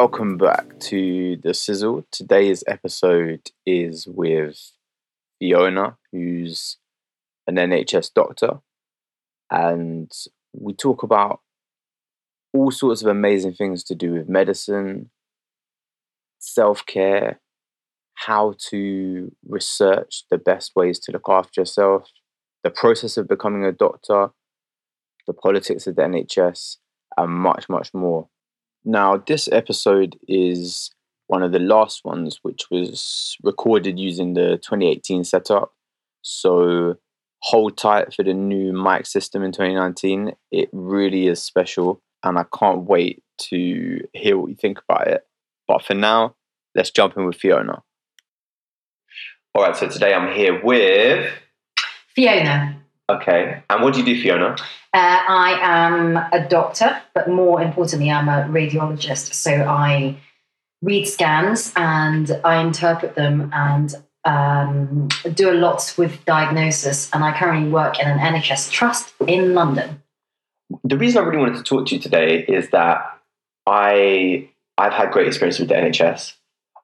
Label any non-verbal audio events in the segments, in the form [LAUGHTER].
Welcome back to the Sizzle. Today's episode is with Fiona, who's an NHS doctor, and we talk about all sorts of amazing things to do with medicine, self care, how to research the best ways to look after yourself, the process of becoming a doctor, the politics of the NHS, and much, much more. Now, this episode is one of the last ones, which was recorded using the 2018 setup. So hold tight for the new mic system in 2019. It really is special, and I can't wait to hear what you think about it. But for now, let's jump in with Fiona. All right, so today I'm here with. Fiona. Okay, and what do you do, Fiona? Uh, I am a doctor, but more importantly, I'm a radiologist. So I read scans and I interpret them and um, do a lot with diagnosis. And I currently work in an NHS trust in London. The reason I really wanted to talk to you today is that I I've had great experience with the NHS.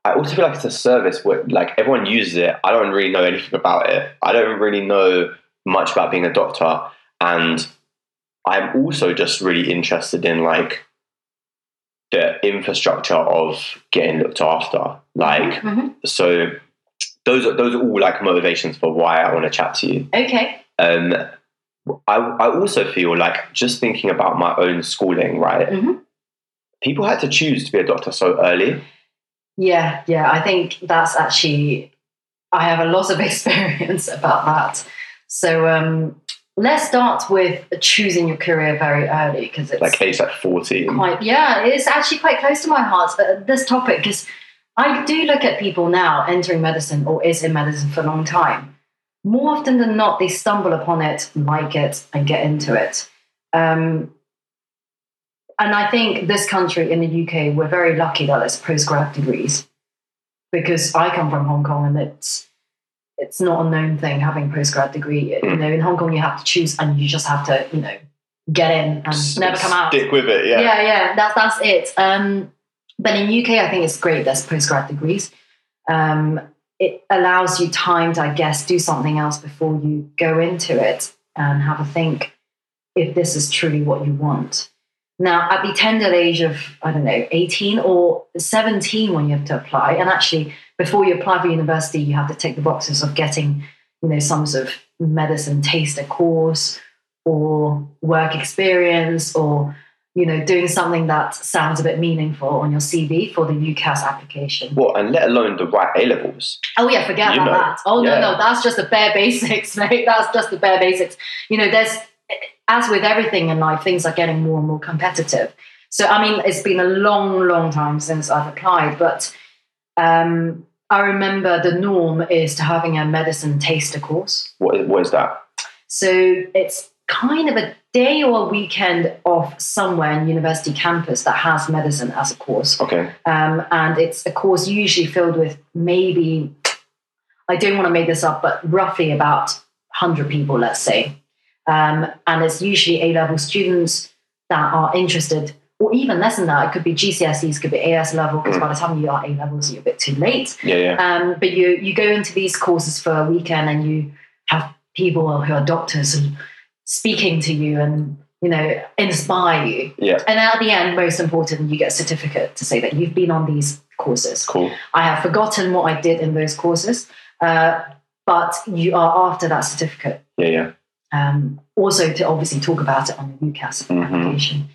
I also feel like it's a service where like everyone uses it. I don't really know anything about it. I don't really know much about being a doctor and i'm also just really interested in like the infrastructure of getting looked after like Mm-hmm. so those are those are all like motivations for why i want to chat to you Okay. um I, I also feel like just thinking about my own schooling right Mhm. people had to choose to be a doctor so early Yeah, yeah. I think that's actually, I have a lot of [LAUGHS] experience about that. So um, let's start with choosing your career very early because it's like age like 14 quite yeah it's actually quite close to my heart uh, this topic because i do look at people now entering medicine or is in medicine for a long time. More often than not they stumble upon it like it and get into it. Um, and i think this country in the uk we're very lucky that there's postgrad degrees because i come from hong kong and it's it's not a known thing having postgrad degree you know in hong kong you have to choose and you just have to you know get in and S- never come out stick with it yeah yeah, yeah, that's that's it. Um, but in UK, I think it's great. There's postgrad degrees. Um, it allows you time to, I guess, do something else before you go into it and have a think if this is truly what you want. Now, at the tender age of I don't know, 18 or 17, when you have to apply, and actually before you apply for university, you have to tick the boxes of getting, you know, some sort of medicine taster course or work experience or you know doing something that sounds a bit meaningful on your CV for the UCAS application. What, and let alone the right A levels. Oh yeah, forget You about know, that. Oh yeah. no, no, that's just the bare basics, [LAUGHS] mate. That's just the bare basics. You know, there's as with everything in life, things are getting more and more competitive. So I mean, it's been a long, long time since I've applied, but um, I remember the norm is to having a medicine taster course. What is, what is that? So it's kind of a day or a weekend off somewhere in university campus that has medicine as a course. Okay. Um, and it's a course usually filled with maybe, I don't want to make this up, but roughly about 100 people, let's say. Um, and it's usually A level students that are interested, or even less than that. It could be GCSEs, could be AS level, because Mm. by the time you are A levels, you're a bit too late. Yeah, yeah. Um, but you you go into these courses for a weekend and you have people who are doctors and speaking to you and you know inspire you. Yeah. And at the end, most important, you get a certificate to say that you've been on these courses. Cool. I have forgotten what I did in those courses, uh, but you are after that certificate. Yeah, yeah. Um, also, to obviously talk about it on the UCAS Mhm. application.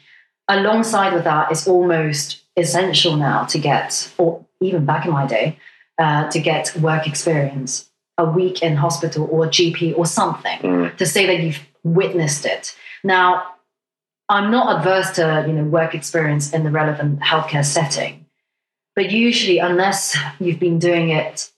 Alongside with that, it's almost essential now to get, or even back in my day, uh, to get work experience, a week in hospital or a GP or something Mm. to say that you've witnessed it. Now, I'm not adverse to you know work experience in the relevant healthcare setting, but usually, unless you've been doing it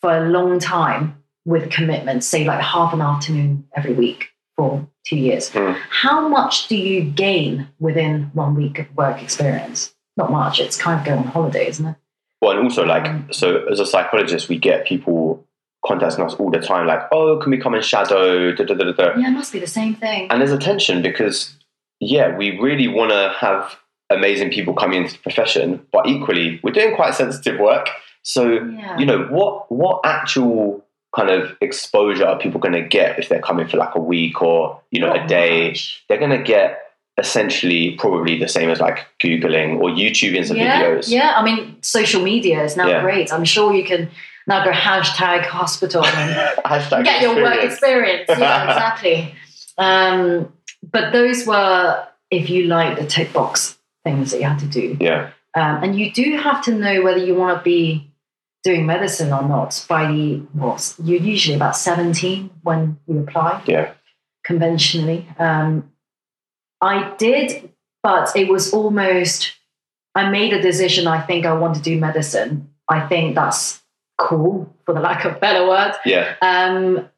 for a long time with commitment, say like half an afternoon every week for two years, Mm. how much do you gain within one week of work experience? Not much. It's kind of going on holiday, isn't it? Well, and also like, so as a psychologist, we get people contacting us all the time, like, "Oh, can we come and shadow?" Da, da, da. Yeah, it must be the same thing. And there's a tension because, yeah, we really want to have amazing people coming into the profession, but equally we're doing quite sensitive work. So Yeah. you know what what actual kind of exposure are people going to get if they're coming for like a week or you know a day? much. They're going to get essentially probably the same as like googling or YouTubing some yeah, videos. Yeah, I mean, social media is now Yeah. great. I'm sure you can now go hashtag hospital and [LAUGHS] Hashtag get your work experience. experience. Yeah, [LAUGHS] exactly. Um, but those were, if you like, the tick box things that you had to do. Yeah, Um, and you do have to know whether you want to be doing medicine or not by the, what, you're usually about 17 when you apply yeah, conventionally. Um, I did, but it was almost, I made a decision. I think I want to do medicine. I think that's cool, for the lack of a better word. yeah, Um,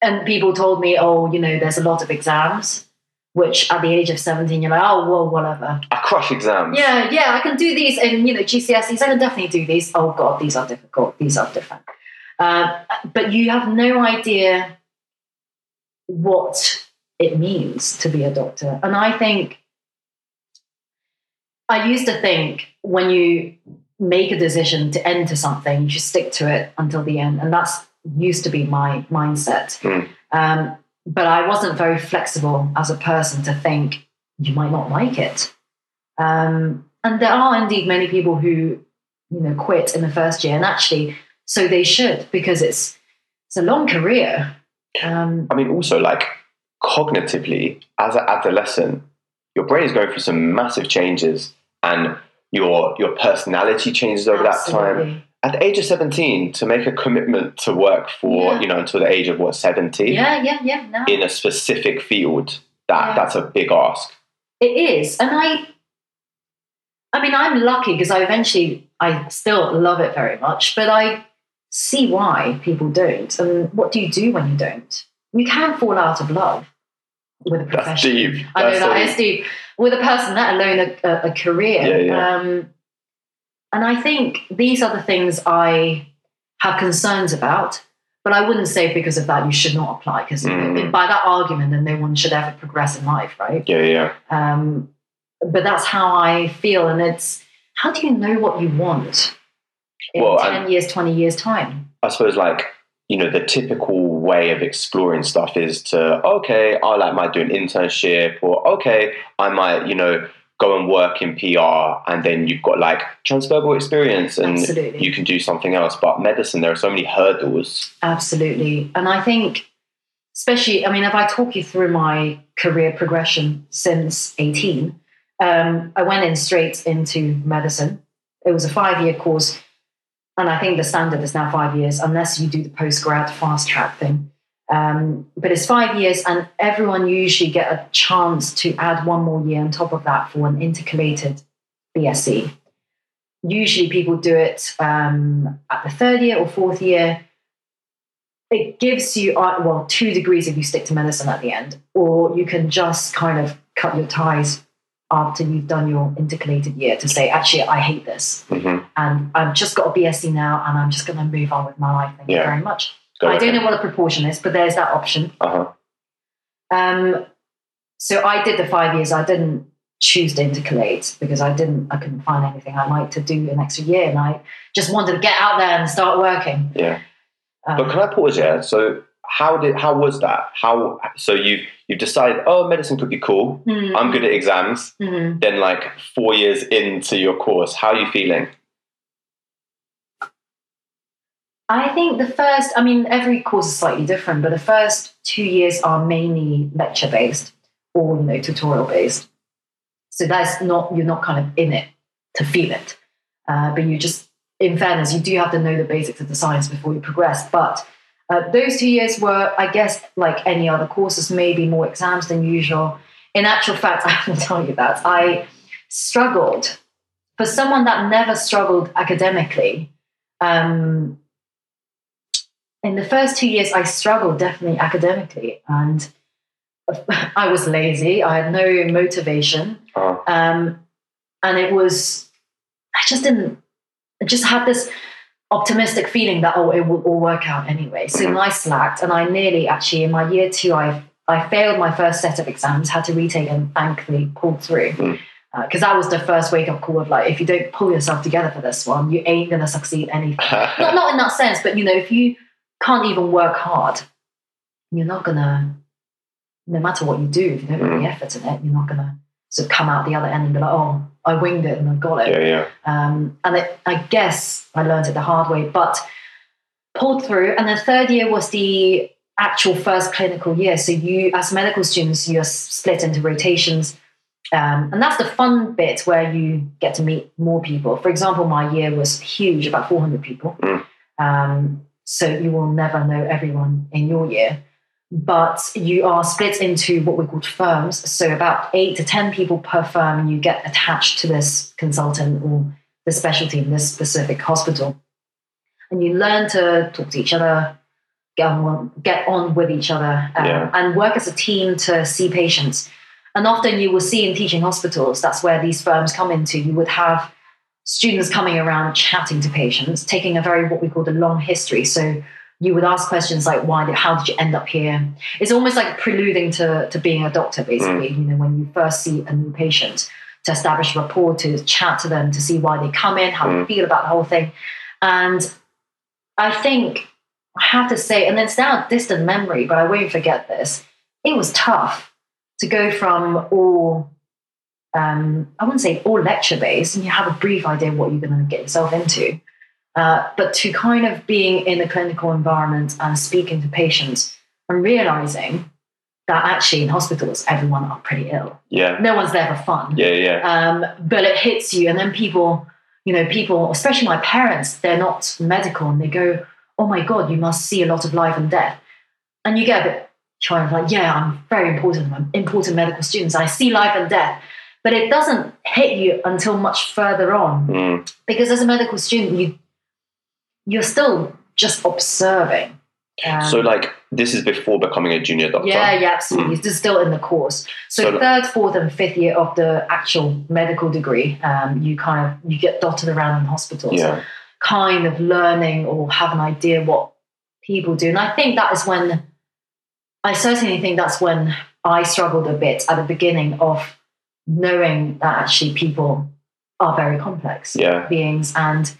and people told me, oh, you know, there's a lot of exams, which at the age of 17, you're like, oh, well, whatever. I crush exams. Yeah, yeah, I can do these and, you know, GCSEs, I can definitely do these. Oh, God, these are difficult. These are different. Uh, but you have no idea what it means to be a doctor. And I think, I used to think when you make a decision to enter something, you should stick to it until the end. And that's used to be my mindset. Hmm. Um, but I wasn't very flexible as a person to think you might not like it. Um, and there are indeed many people who, you know, quit in the first year, and actually, so they should because it's it's a long career. Um, I mean, also like cognitively, as an adolescent, your brain is going through some massive changes, and your your personality changes over that time. At the age of seventeen, to make a commitment to work for Yeah. you know until the age of what seventy Yeah, yeah, yeah. No. in a specific field, that Yeah. that's a big ask. It is, and I, I mean, I'm lucky because I eventually, I still love it very much, but I see why people don't. And what do you do when you don't? You can fall out of love with a That's profession. deep. I know That's that is deep with a person, let alone a, a, a career. Yeah, yeah. Um, and I think these are the things I have concerns about. But I wouldn't say because of that you should not apply because Mm. by that argument, then no one should ever progress in life, right? Yeah, yeah. Um, but that's how I feel. And it's how do you know what you want in Well, 10 and- years, 20 years' time? I suppose like you know the typical way of exploring stuff is to okay I like might do an internship or okay I might you know go and work in PR and then you've got like transferable experience and Absolutely. you can do something else but medicine there are so many hurdles Absolutely. And I think, especially, I mean, if I talk you through my career progression since 18, um, I went in straight into medicine. It was a five year course. And I think the standard is now five years, unless you do the post grad fast track thing. Um, but it's five years, and everyone usually get a chance to add one more year on top of that for an intercalated BSc. Usually, people do it um, at the third year or fourth year it gives you uh, well two degrees if you stick to medicine at the end or you can just kind of cut your ties after you've done your intercalated year to say actually i hate this hmm and i've just got a bsc now and i'm just going to move on with my life thank Yeah. you very much i don't know what the proportion is but there's that option. Uh-huh. um, so i did the five years. I didn't choose to intercalate because i didn't i couldn't find anything i liked to do an extra year and i just wanted to get out there and start working. Yeah. Um, but can I pause here so how did how was that? How so you you've decided oh medicine could be cool. Hmm, I'm good at exams. Hmm. then like four years into your course how are you feeling I think the first, I mean, every course is slightly different, but the first two years are mainly lecture based or, you know, tutorial based. So that's not, you're not kind of in it to feel it. Uh, but you just, in fairness, you do have to know the basics of the science before you progress. But uh, those two years were, I guess, like any other courses, maybe more exams than usual. In actual fact, [LAUGHS] I will tell you that I struggled. For someone that never struggled academically, um, in the first two years, I struggled definitely academically, and [LAUGHS] I was lazy. I had no motivation, uh, um, and it was I just didn't. I just had this optimistic feeling that oh, it will all work out anyway. So Mhm. I slacked, and I nearly actually in my year two, I I failed my first set of exams, had to retake, them and thankfully pulled through. Mm. because that was the first wake up call of like, if you don't pull yourself together for this one, you ain't gonna succeed anything. [LAUGHS] not not in that sense, but you know, if you can't even work hard, you're not gonna. No matter what you do, if you don't put any effort in it, you're not gonna sort of come out the other end and be like, oh, I winged it and I got it. yeah, yeah. Um, and it, I guess I learned it the hard way, but pulled through. And the third year was the actual first clinical year. So you, as medical students, you're split into rotations. Um, and that's the fun bit where you get to meet more people. For example, my year was huge, about 400 people. Mm. Um, so you will never know everyone in your year. But you are split into what we call firms. So about eight to 10 people per firm, and you get attached to this consultant or the specialty in this specific hospital. And you learn to talk to each other, get on, get on with each other, um, Yeah. and work as a team to see patients. And often you will see in teaching hospitals, that's where these firms come into. You would have students coming around chatting to patients, taking a very what we call the long history. So you would ask questions like, "Why? Did, how did you end up here?" It's almost like preluding to to being a doctor, basically. You know, when you first see a new patient, to establish rapport, to chat to them, to see why they come in, how Mm. they feel about the whole thing, and I think I have to say, and it's now a distant memory, but I won't forget this. It was tough to go from all um, I wouldn't say all lecture based, and you have a brief idea what you're going to get yourself into, uh, but to kind of being in a clinical environment and speaking to patients and realizing that actually in hospitals everyone are pretty ill. Yeah, No one's there for fun. yeah, yeah. Um, but it hits you, and then people, you know, people, especially my parents, they're not medical, and they go, "Oh my god, you must see a lot of life and death," and you get a bit kind of like, "Yeah, I'm very important. I'm important medical students. I see life and death." But it doesn't hit you until much further on, Mm, because as a medical student, you you're still just observing. Um, so, like, this is before becoming a junior doctor. yeah, yeah, absolutely. It's just still in the course. So, So- third, fourth, and fifth year of the actual medical degree, um, you kind of you get dotted around in hospitals, Yeah. kind of learning or have an idea what people do. And I think that is when I certainly think that's when I struggled a bit at the beginning of knowing that actually people are very complex Yeah. beings and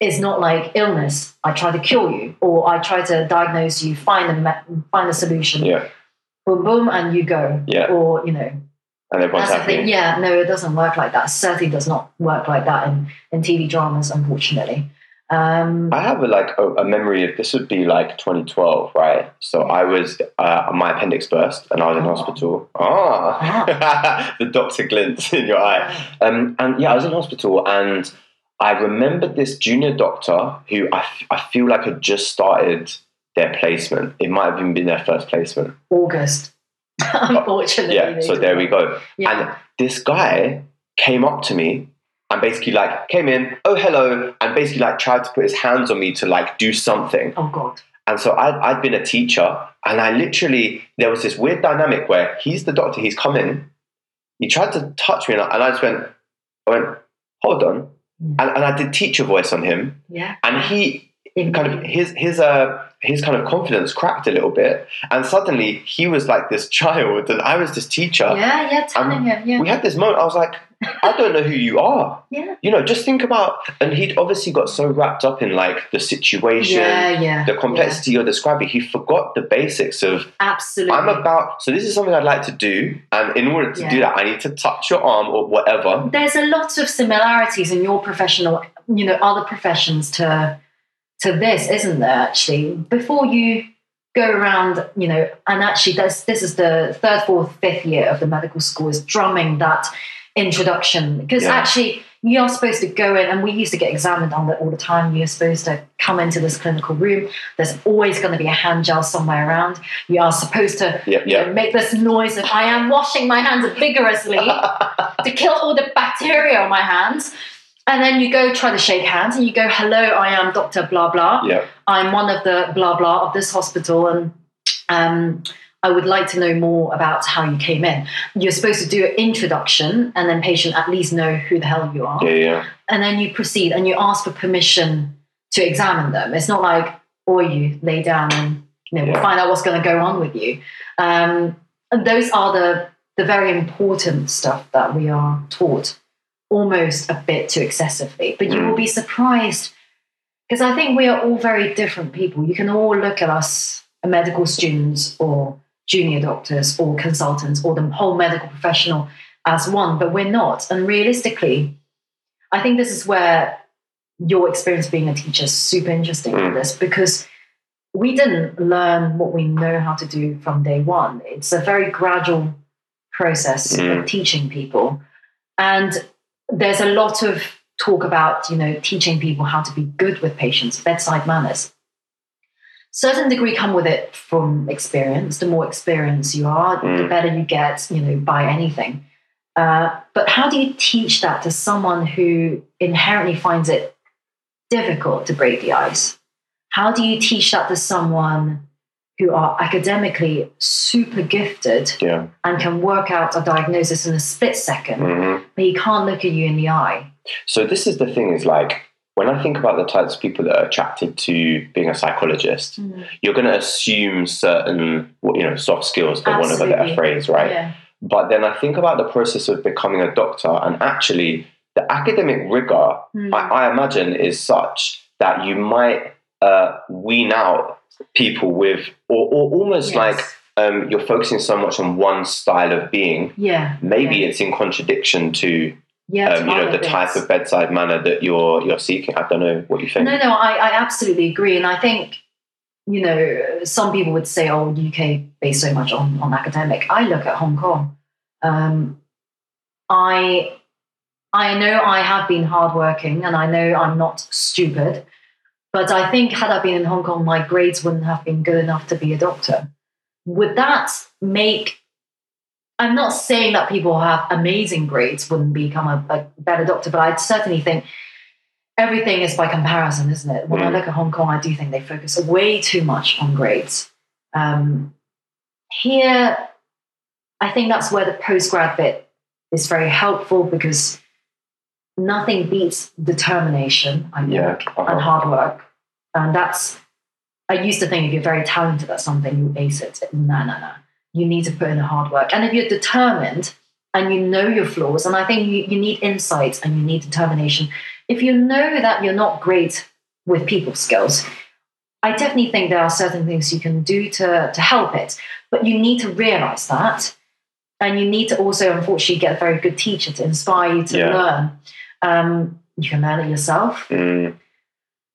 it's not like illness. I try to cure you, or I try to diagnose you, find a find a solution, Yeah. boom, boom, and you go. Yeah. Or you know, And everyone's that's the happy. thing. Yeah, no, it doesn't work like that. Certainly does not work like that in in TV dramas, unfortunately. Um, I have a, like a, a memory of this would be like 2012, right? So I was uh, my appendix burst and I was in Oh. hospital. Ah, [LAUGHS] the doctor glints in your eye. Um, and yeah, I was in hospital and I remembered this junior doctor who I, f- I feel like had just started their placement. It might have even been their first placement. August. [LAUGHS] unfortunately. Yeah, so there we go. Yeah. And this guy came up to me and basically like came in, oh hello, and basically like tried to put his hands on me to like do something. oh god. And so I'd, I'd been a teacher, and I literally, there was this weird dynamic where he's the doctor, he's come in, he tried to touch me, and I, and I just went, I went, hold on. Yeah. And, and I did teacher voice on him, Yeah. and he kind of, his, his, uh, his kind of confidence cracked a little bit. And suddenly he was like this [LAUGHS] child, and I was this teacher. Yeah, yeah, telling him. Yeah. We had this moment, I was like, I don't know who you are. yeah. You know, just think about, and he'd obviously got so wrapped up in like the situation Yeah, yeah. the complexity you're describing, he forgot the basics of absolutely. I'm about so this is something I'd like to do, and in order to do that, I need to touch your arm or whatever. there's a lot of similarities in your professional, you know, other professions to to this, isn't there? Actually, before you go around, you know, and actually, this this is the third, fourth, fifth year of the medical school is drumming that introduction because Yeah. actually you are supposed to go in, and we used to get examined on that all the time. You're supposed to come into this clinical room. There's always going to be a hand gel somewhere around. You are supposed to know, make this noise of I am washing my hands vigorously [LAUGHS] to kill all the bacteria on my hands. And then you go try to shake hands and you go, hello, I am Dr. Blah blah. Yeah, I'm one of the blah blah of this hospital and um, I would like to know more about how you came in. You're supposed to do an introduction and then patient at least know who the hell you are yeah, yeah. and then you proceed and you ask for permission to examine them. It's not like, or you lay down and you know Yeah. we'll find out what's going to go on with you. Um, and those are the the very important stuff that we are taught almost a bit too excessively. But you Mm. will be surprised because I think we are all very different people. You can all look at us, medical students or junior doctors or consultants or the whole medical professional as one, but we're not. And realistically, I think this is where your experience being a teacher is super interesting for Mm. this because we didn't learn what we know how to do from day one. It's a very gradual process Mm. of teaching people. And there's a lot of talk about, you know, teaching people how to be good with patients, bedside manners. Certain degree come with it from experience. The more experience you are, the Mm. better you get, you know, by anything. Uh, but how do you teach that to someone who inherently finds it difficult to break the ice? How do you teach that to someone who are academically super gifted Yeah. and can work out a diagnosis in a split 2nd hmm but he can't look at you in the eye? So this is the thing is like when I think about the types of people that are attracted to being a psychologist, you're going to assume certain you know soft skills for want of a better Absolutely. phrase, right? Yeah. But then I think about the process of becoming a doctor, and actually the academic rigor Mm. I, I imagine is such that you might uh, wean out people with, or, or almost Yes. like um, you're focusing so much on one style of being. yeah, Maybe yeah. it's in contradiction to yeah, um, you know the type of bedside manner that you're you're seeking. I don't know what you think. No, no, I, I absolutely agree. And I think, you know, some people would say, oh, UK based so much on, on academic. I look at Hong Kong. Um, I I know I have been hardworking and I know I'm not stupid, but I think had I been in Hong Kong, my grades wouldn't have been good enough to be a doctor. Would that make I'm not saying that people who have amazing grades wouldn't become a, a better doctor, but I certainly think everything is by comparison, isn't it? When I Mm. look at Hong Kong, I do think they focus way too much on grades. Um, here, I think that's where the postgrad bit is very helpful because nothing beats determination, I think, Yeah, and uh-huh. hard work. And that's, I used to think if you're very talented at something, you ace it. No, no, no. You need to put in the hard work. And if you're determined and you know your flaws, and I think you, you need insight and you need determination. If you know that you're not great with people skills, I definitely think there are certain things you can do to, to help it. But you need to realize that. And you need to also, unfortunately, get a very good teacher to inspire you to Yeah. learn. Um, you can learn it yourself Mm,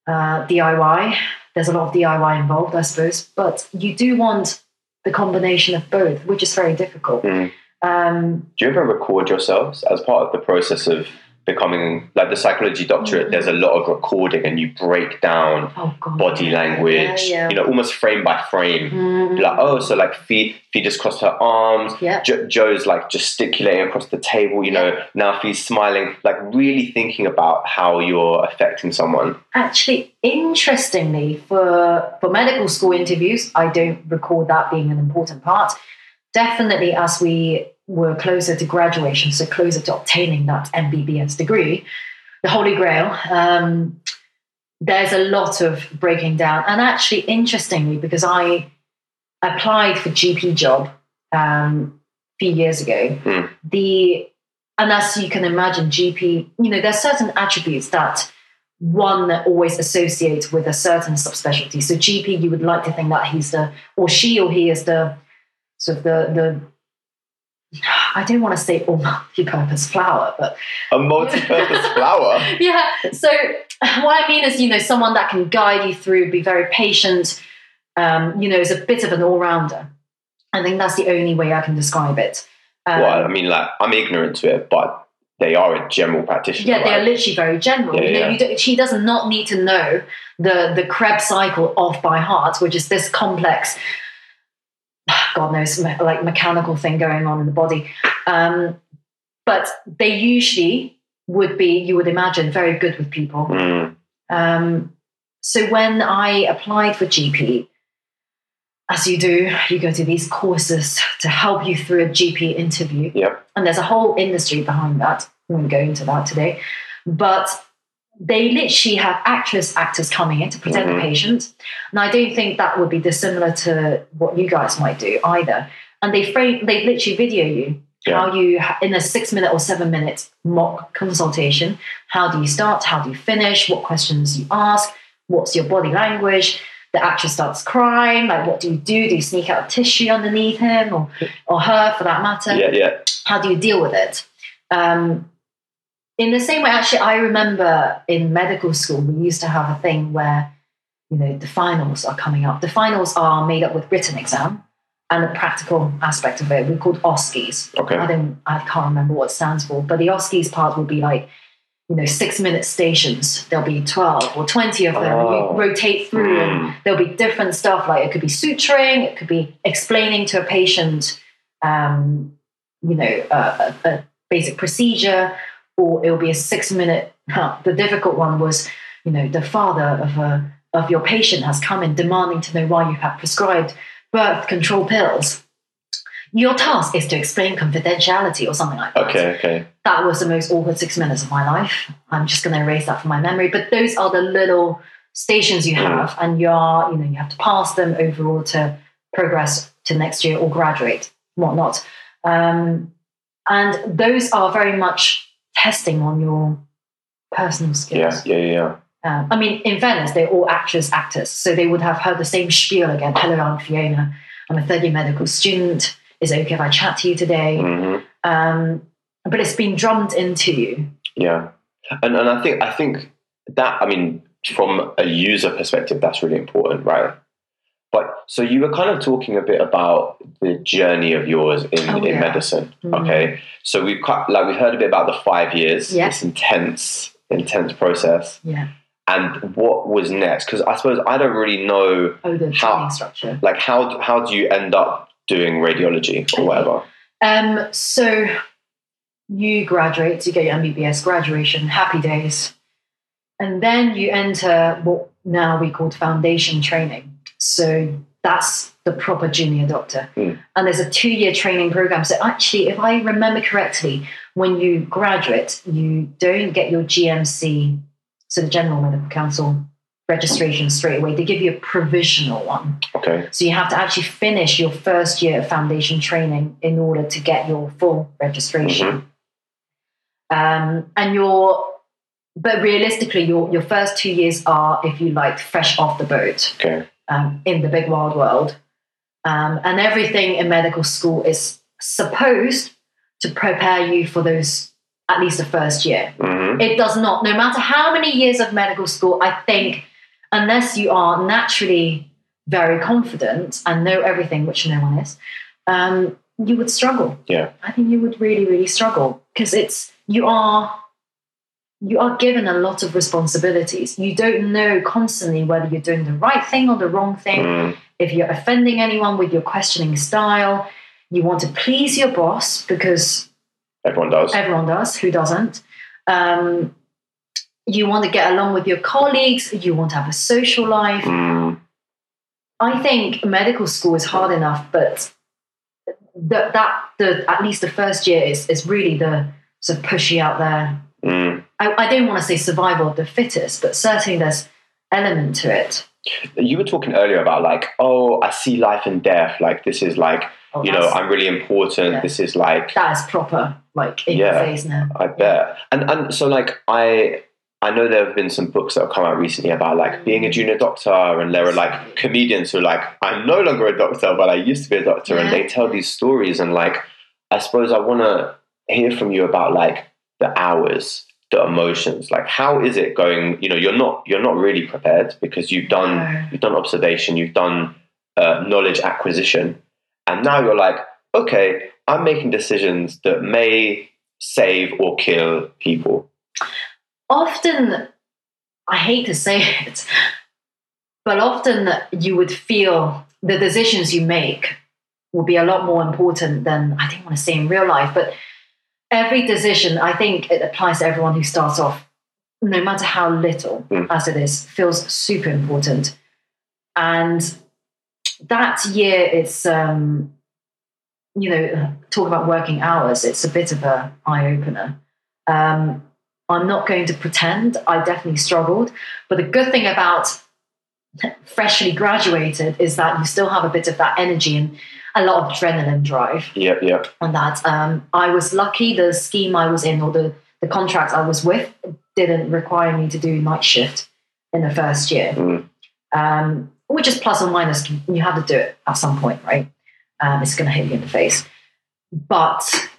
uh, DIY. There's a lot of DIY involved, I suppose, but you do want the combination of both, which is very difficult. Mm. Um, Do you ever record yourselves as part of the process of becoming like the psychology doctorate? Mhm. There's a lot of recording, and you break down oh body language. yeah, yeah. You know, almost frame by frame. Mhm. Like, oh, so like feet, feet just crossed her arms. yeah, Jo- Joe's like gesticulating across the table. You know, now she's smiling. Like really thinking about how you're affecting someone. actually, interestingly, for for medical school interviews, I don't record that being an important part. Definitely, as we were closer to graduation, so closer to obtaining that MBBS degree, the Holy Grail. Um, there's a lot of breaking down, and actually, interestingly, because I applied for GP job um, a few years ago, Hmm. the and as you can imagine, GP, you know, there's certain attributes that one always associates with a certain subspecialty. So GP, you would like to think that he's the or she or he is the sort of the the I don't want to say all multi-purpose flower, but A multi-purpose [LAUGHS] flower. yeah. So what I mean is, you know, someone that can guide you through, be very patient. Um, you know, is a bit of an all-rounder. I think that's the only way I can describe it. Um, well, I mean, like I'm ignorant to it, but they are a general practitioner. yeah, they are literally very general. Yeah, you know, yeah. you do, she does not need to know the the Krebs cycle off by heart, which is this complex, God knows, like mechanical thing going on in the body. Um, but they usually would be, you would imagine, very good with people. Mm, Um, so when I applied for GP, as you do, you go to these courses to help you through a GP interview. Yep. And there's a whole industry behind that. We won't go into that today. But they literally have actress actors coming in to present Mhm. the patient. And I don't think that would be dissimilar to what you guys might do either. And they frame, they literally video you Yeah. How you, in a six minute or seven minute mock consultation, how do you start? How do you finish? What questions you ask? What's your body language? The actor starts crying. Like, what do you do? Do you sneak out a tissue underneath him or, or her for that matter? Yeah, yeah. how do you deal with it? Um, in the same way, actually, I remember in medical school, we used to have a thing where, you know, the finals are coming up. The finals are made up with written exam and the practical aspect of it. We called OSCEs. Okay. I don't, I can't remember what it stands for, but the OSCEs part would be like, you know, six minute stations. There'll be 12 or 20 of them. Oh. You rotate through and Mm. there'll be different stuff like it could be suturing, it could be explaining to a patient, um, you know, a, a, a basic procedure, or it'll be a six minute. the difficult one was, you know, the father of a of your patient has come in demanding to know why you have prescribed birth control pills. Your task is to explain confidentiality or something like that Okay, okay. that was the most awkward six minutes of my life. I'm just going to erase that from my memory. But those are the little stations you Mm. have, and you are, you know, you have to pass them overall to progress to next year or graduate, whatnot. Um, and those are very much testing on your personal skills. yeah, yeah, yeah. Um, I mean, in fairness, they're all actors, actors, so they would have heard the same spiel again. Hello, I'm Fiona. I'm a third year medical student. Is it okay if I chat to you today? hmm Um, but it's been drummed into you. Yeah, and and I think I think that I mean from a user perspective, that's really important, right? But so you were kind of talking a bit about the journey of yours in, Oh, in yeah. medicine, Mhm. okay? So we've cut, like we've heard a bit about the five years, Yeah. this intense intense process, Yeah. and what was next? Because I suppose I don't really know, Oh, the How- structure. like how how do you end up doing radiology or whatever? Um, so you graduate, you get your MBBS graduation, happy days. And then you enter what now we call foundation training. So that's the proper junior doctor. Hmm. And there's a two year training program. So actually, if I remember correctly, when you graduate, you don't get your GMC, so the General Medical Council registration straight away. They give you a provisional one. Okay, So you have to actually finish your first year of foundation training in order to get your full registration. Um, and your, but realistically, your your first two years are, if you like, fresh off the boat okay, um, in the big wild world, um, and everything in medical school is supposed to prepare you for those at least the first year. hmm It does not. No matter how many years of medical school, I think, unless you are naturally very confident and know everything, which no one is, um, you would struggle. Yeah. I think you would really, really struggle because it's you are you are given a lot of responsibilities. You don't know constantly whether you're doing the right thing or the wrong thing. Mm, If you're offending anyone with your questioning style, you want to please your boss because everyone does. Everyone does. Who doesn't? Um, you want to get along with your colleagues. You want to have a social life. Mm, I think medical school is hard enough, but the, that the at least the first year is is really the sort of pushy out there. mm. I, I don't want to say survival of the fittest, but certainly there's element to it. You were talking earlier about like, oh, I see life and death. Like this is like, Oh, you know, I'm really important. Yeah. This is like, that is proper, like in Yeah. your face now. I bet. And and so like I I know there have been some books that have come out recently about like being a junior doctor, and there are like comedians who are like, I'm no longer a doctor, but I used to be a doctor, and they tell these stories. And like, I suppose I want to hear from you about like the hours, the emotions. Like, how is it going? You know, you're not you're not really prepared because you've done No. you've done observation, you've done uh, knowledge acquisition, and now you're like, okay, I'm making decisions that may save or kill people. often i hate to say [LAUGHS] it but often you would feel the decisions you make will be a lot more important than i didn't want to say in real life but every decision i think it applies to everyone who starts off no matter how little Mm. as it is feels super important and that year it's um you know talk about working hours it's a bit of a eye-opener um I'm not going to pretend I definitely struggled. But the good thing about [LAUGHS] freshly graduated is that you still have a bit of that energy. And a lot of adrenaline drive Yep, yep. on that. Um, I was lucky the scheme I was in or the, the contract I was with didn't require me to do night shift in the first year, Mm. um, which is plus or minus. You have to do it at some point, right? Um, it's going to hit you in the face. But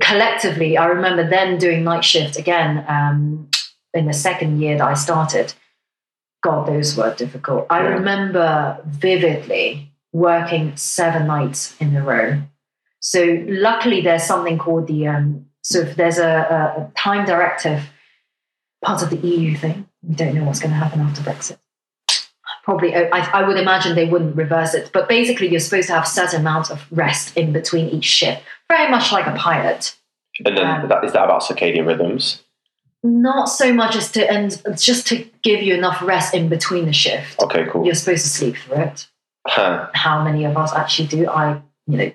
collectively, I remember then doing night shift again um, in the second year that I started. God, those were difficult. I Yeah. remember vividly working seven nights in a row. So luckily, there's something called the um, so if there's a, a, a time directive, part of the EU thing. We don't know what's going to happen after Brexit. Probably, I, I would imagine they wouldn't reverse it. But basically, you're supposed to have certain amount of rest in between each shift, very much like a pilot. And then Um, that, is that about circadian rhythms? Not so much as to and just to give you enough rest in between the shift. Okay, cool. You're supposed to sleep through it. Huh. how many of us actually do. I, you know,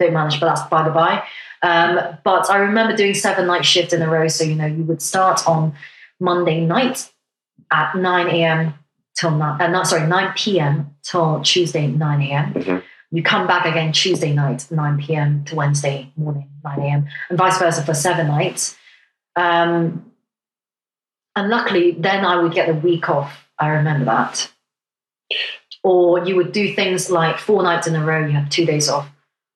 don't manage, but that's by the by. Um, but I remember doing seven night shift in a row. So, you know, you would start on Monday night at 9 a.m. till 9, uh, not, sorry, 9 p.m. till Tuesday, 9 a.m. Mhm. You come back again Tuesday night, 9 p.m. to Wednesday morning, 9 a.m., and vice versa for seven nights. Um, and luckily, then I would get the week off. I remember that. Or you would do things like four nights in a row, you have two days off,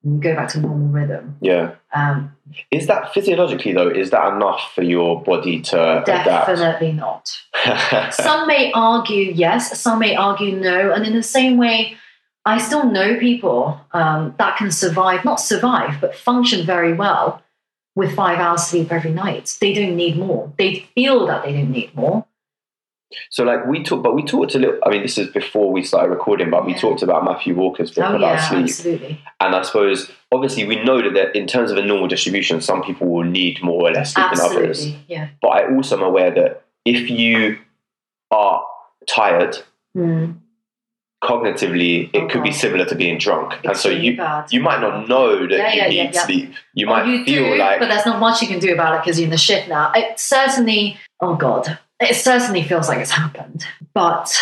and you go back to normal rhythm. Yeah. Um, Is that physiologically though? Is that enough for your body to definitely not. [LAUGHS] Some may argue yes, some may argue no. And in the same way, I still know people um, that can survive, not survive, but function very well with five hours sleep every night. They don't need more. They feel that they don't need more. So like we talked, but we talked a little. I mean, this is before we started recording, but we Yeah. talked about Matthew Walker's book Oh, about yeah, sleep. absolutely. And I suppose, obviously, we know that in terms of a normal distribution, some people will need more or less sleep than others. Yeah. But I also am aware that if you are tired, Mm. cognitively, it Oh, could be similar to being drunk. and so you bad. you might not know that Yeah, you need sleep. You Well, might you feel do, like but there's not much you can do about it because you're in the shit now. It certainly, oh God, it certainly feels like it's happened. But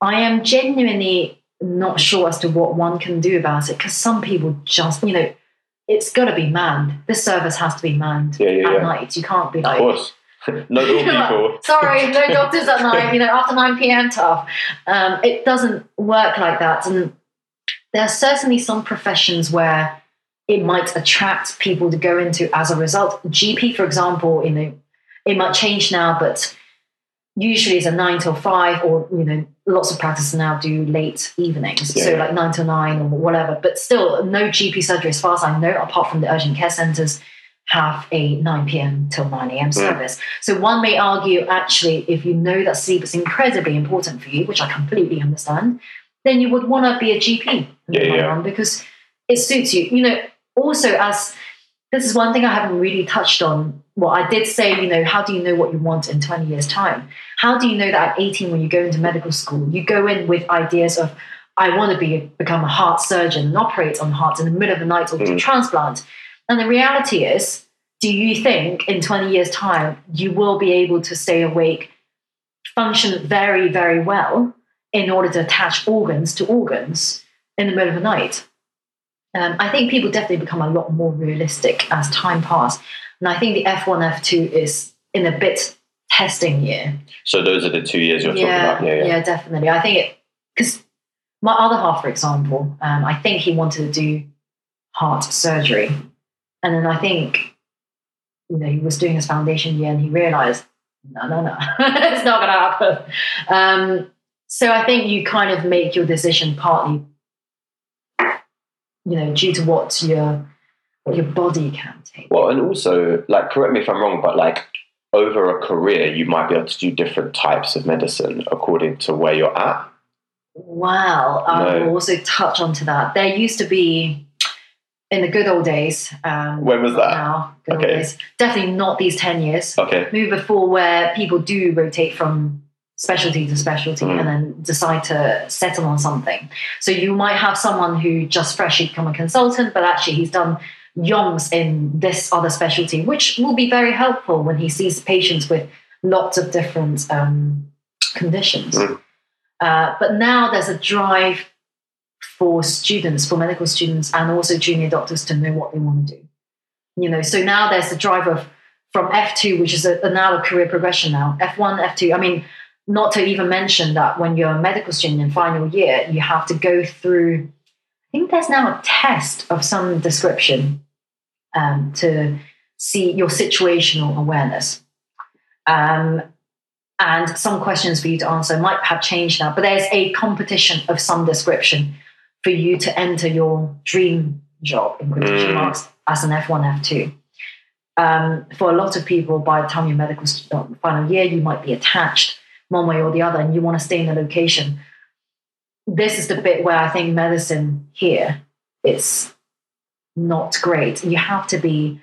I am genuinely not sure as to what one can do about it because some people just, you know, it's got to be manned. This service has to be manned Yeah, yeah, at yeah. night. You can't be like, of course. [LAUGHS] All [LAUGHS] people. Sorry, no [LAUGHS] doctors at night. You know, after nine p.m. tough. Um, it doesn't work like that, and there are certainly some professions where it might attract people to go into as a result. GP, for example, you know, it might change now, but usually it's a nine till five, or you know, lots of practices now do late evenings, Yeah, so like nine till nine or whatever. But still, no GP surgery, as far as I know, apart from the urgent care centres, have a 9 p.m. till 9 a.m. Hmm. service. So one may argue, actually, if you know that sleep is incredibly important for you, which I completely understand, then you would want to be a GP Yeah, yeah. because it suits you. You know, also as this is one thing I haven't really touched on. Well, I did say, you know, how do you know what you want in 20 years' time? How do you know that at 18, when you go into medical school, you go in with ideas of, I want to be become a heart surgeon and operate on hearts in the middle of the night or do Mm. transplant. And the reality is, do you think in 20 years' time you will be able to stay awake, function very, very well in order to attach organs to organs in the middle of the night? Um, I think people definitely become a lot more realistic as time passes. And I think the F1, F2 is in a bit testing year. So those are the two years you're Yeah, talking about. Yeah, yeah. definitely. I think it, because my other half, for example, um, I think he wanted to do heart surgery. And then I think, you know, he was doing his foundation year and he realized, no, no, no, [LAUGHS] it's not going to happen. Um, so I think you kind of make your decision partly, you know, due to what your what your body can take. Well, and also, like, correct me if I'm wrong, but like, over a career, you might be able to do different types of medicine according to where you're at. Well, I will also touch onto that. There used to be, in the good old days. Um, When was that? Now, good Okay. old days. Definitely not these ten years. Okay. Maybe before, where people do rotate from specialty to specialty Mhm. and then decide to settle on something. So you might have someone who just freshly become a consultant, but actually he's done yongs in this other specialty, which will be very helpful when he sees patients with lots of different um, conditions. Mm. Uh, but now there's a drive for students, for medical students, and also junior doctors to know what they want to do. You know, so now there's the drive of from F2, which is a, a now a career progression now, F1, F2. I mean, not to even mention that when you're a medical student in final year, you have to go through, think there's now a test of some description um, to see your situational awareness. Um, and some questions for you to answer might have changed now, but there's a competition of some description for you to enter your dream job in quotation Mm. marks as an F1, F2. Um, for a lot of people, by the time you're medical uh, final year, you might be attached one way or the other, and you want to stay in a location. This is the bit where I think medicine here is not great. You have to be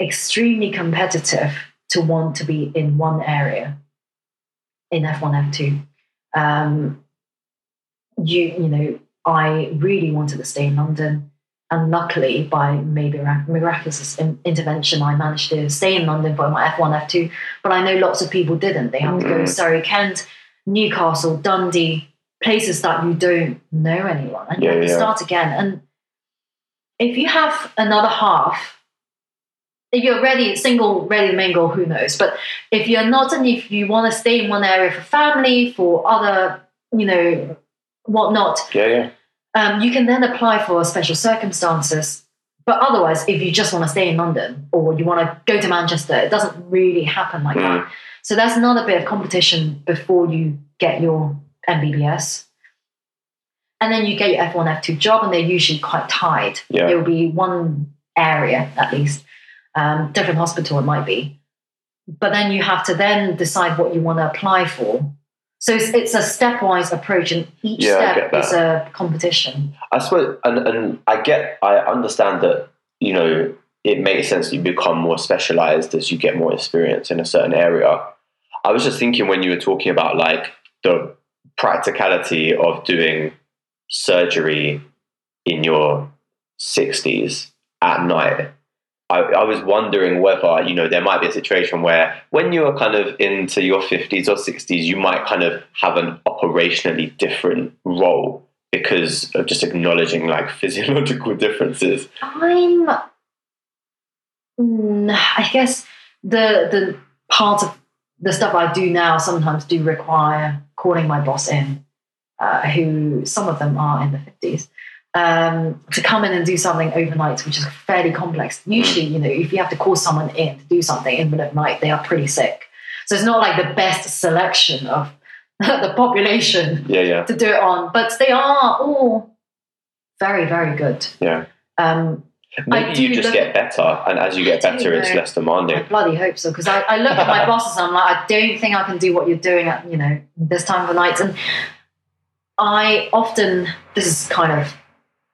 extremely competitive to want to be in one area in F1, F2. Um, you, you know, I really wanted to stay in London. And luckily, by maybe mirac- miraculous intervention, I managed to stay in London for my F1, F2. But I know lots of people didn't. They have to go to Mm. Surrey, Kent, Newcastle, Dundee, places that you don't know anyone. And you Yeah, have to yeah. start again. And if you have another half, if you're ready, single, ready to mingle, who knows? But if you're not, and if you want to stay in one area for family, for other, you know, whatnot, Yeah, yeah. um, you can then apply for special circumstances. But otherwise, if you just want to stay in London or you want to go to Manchester, it doesn't really happen like that. So that's another bit of competition before you get your MBBS. And then you get your F1, F2 job, and they're usually quite tight. Yeah. There will be one area at least, um, different hospital it might be. But then you have to then decide what you want to apply for. So it's, it's a stepwise approach, and each Yeah, step is a competition. I suppose, and, and I get, I understand that, you know, it makes sense you become more specialized as you get more experience in a certain area. I was just thinking when you were talking about like the practicality of doing surgery in your 60s at night. I, I was wondering whether, you know, there might be a situation where when you're kind of into your 50s or 60s, you might kind of have an operationally different role because of just acknowledging like [LAUGHS] physiological differences. I'm, Mm, I guess the the part of the stuff I do now sometimes do require calling my boss in, uh, who some of them are in the fifties, um, to come in and do something overnight, which is fairly complex. Usually, you know, if you have to call someone in to do something in the middle of the night, they are pretty sick. So it's not like the best selection of [LAUGHS] the population Yeah, yeah, to do it on, but they are all very, very good. yeah. Um, Maybe you just get better, and as you get I better, it's less demanding. I bloody hope so because I, I look at my [LAUGHS] bosses and I'm like, I don't think I can do what you're doing at you know this time of the night. And I often this is kind of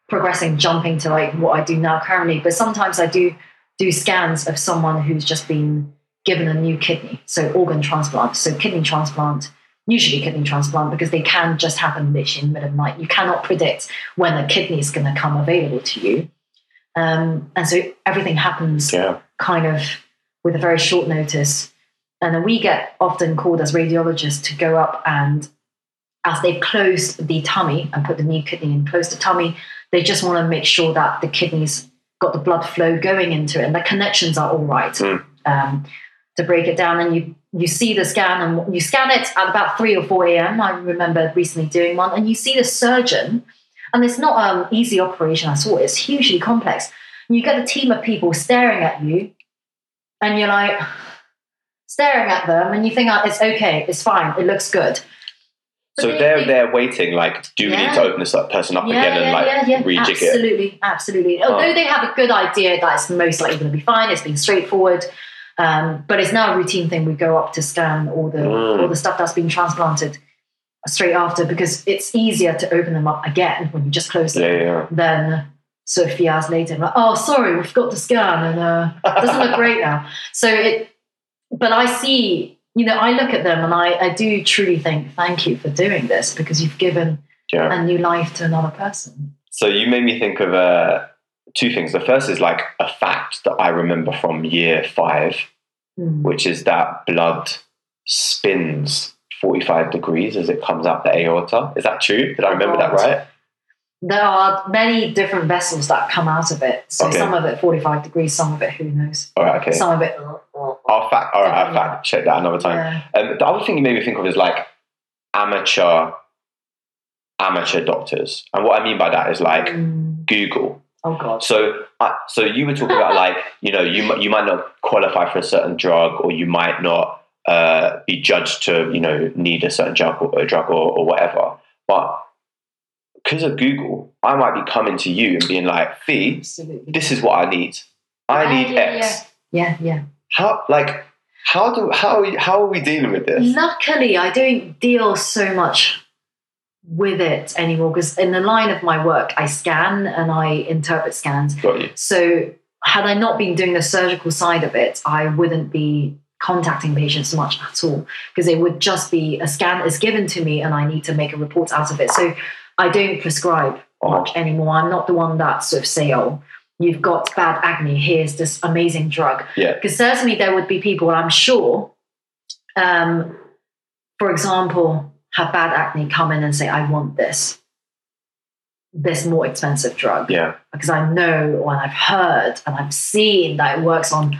progressing, jumping to like what I do now currently. But sometimes I do do scans of someone who's just been given a new kidney, so organ transplant, so kidney transplant. Usually kidney transplant because they can just happen literally in the middle of the night. You cannot predict when a kidney is going to come available to you. Um, and so everything happens Yeah, kind of with a very short notice. And then we get often called as radiologists to go up and as they've closed the tummy and put the new kidney in, close the tummy, they just want to make sure that the kidneys got the blood flow going into it and the connections are all right. Mm. Um, to break it down, and you you see the scan and you scan it at about three or four a.m. I remember recently doing one, and you see the surgeon, and it's not an easy operation at all. It's hugely complex. You get a team of people staring at you, and you're like staring at them, and you think, oh, it's okay, it's fine, it looks good. But so they- they're they- they're waiting. Like, do we need to open this person up yeah, again and like yeah, yeah. rejig it? absolutely, absolutely. Although they have a good idea that it's most likely going to be fine, it's been straightforward. Um, but it's now a routine thing. We go up to scan all the Mm. all the stuff that's been transplanted straight after because it's easier to open them up again when you just close them Yeah, yeah. than of a few hours later. Like, oh, sorry, we forgot to scan, and uh, it doesn't look great now. So it, but I see, you know, I look at them and I, I do truly think, thank you for doing this because you've given yeah. a new life to another person. So you made me think of uh, two things. The first is like a fact that I remember from year five, Hmm. which is that blood spins 45 degrees as it comes out the aorta. Is that true? Did I remember that right? there are many different vessels that come out of it. So Okay. some of it 45 degrees, some of it who knows. All right, okay. Some of it. I'll fact. All right, I'll Yeah. fact check that another time. Yeah. Um, the other thing you made me think of is like amateur, amateur doctors, and what I mean by that is like Mm. Google. Oh God. So, uh, so you were talking about like you know you you might not qualify for a certain drug, or you might not uh, be judged to you know need a certain drug or drug or, or whatever. But because of Google, I might be coming to you and being like, "Fee, Absolutely. this is what I need. I Yeah, need yeah, X." Yeah, yeah. How like how do how how are we dealing with this? Luckily, I don't deal so much with it anymore because in the line of my work, I scan and I interpret scans. Got you. So, had I not been doing the surgical side of it, I wouldn't be contacting patients much at all because it would just be a scan is given to me and I need to make a report out of it. So, I don't prescribe Oh. much anymore. I'm not the one that sort of say, oh, you've got bad acne, here's this amazing drug. Yeah. Because certainly there would be people, I'm sure, um, for example, have bad acne come in and say, I want this, this more expensive drug. Yeah. Because I know and I've heard and I've seen that it works on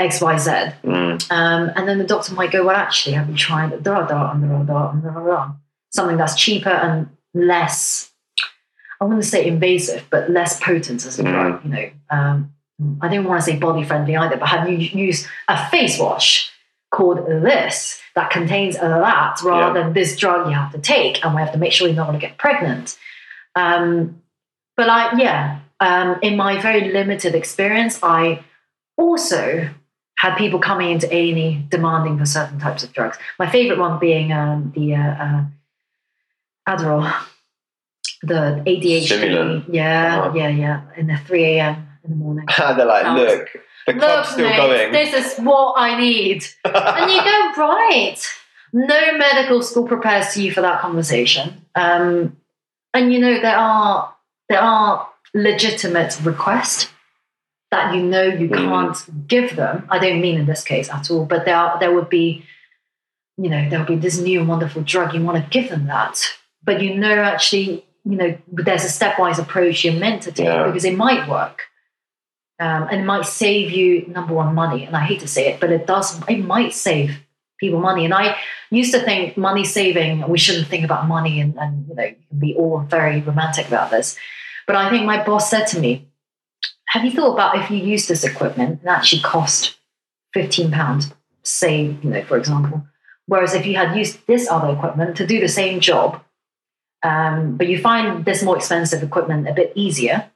XYZ. Mm. Um, and then the doctor might go, Well, actually, have you tried da, da, da, da, da, da, da, something that's cheaper and less, I wouldn't say invasive, but less potent as a drug, you know. Um, I didn't want to say body friendly either, but have you used a face wash called this that contains that rather Yeah. than this drug you have to take and we have to make sure you're not going to get pregnant? Um, but I, yeah, um, in my very limited experience, I also had people coming into A&E demanding for certain types of drugs. My favorite one being um, the uh, uh, Adderall, the ADHD. Stimulant. Yeah, Uh-huh. yeah, yeah. In the 3 a.m. in the morning. [LAUGHS] They're like, look, the club's Look, still mate, going. this is what I need. [LAUGHS] And you go, right. No medical school prepares you for that conversation. Um, and you know, there are there are legitimate requests that you know you Mm. can't give them. I don't mean in this case at all, but there are, there would be, you know, there would be this new wonderful drug. You want to give them that, but you know, actually, you know, there's a stepwise approach you're meant to take Yeah. because it might work. Um, and it might save you number one money, and I hate to say it, but it does. It might save people money. And I used to think money saving. We shouldn't think about money, and, and you know, be all very romantic about this. But I think my boss said to me, "Have you thought about if you use this equipment and actually cost fifteen pounds, say, you know, for example, whereas if you had used this other equipment to do the same job, um, but you find this more expensive equipment a bit easier,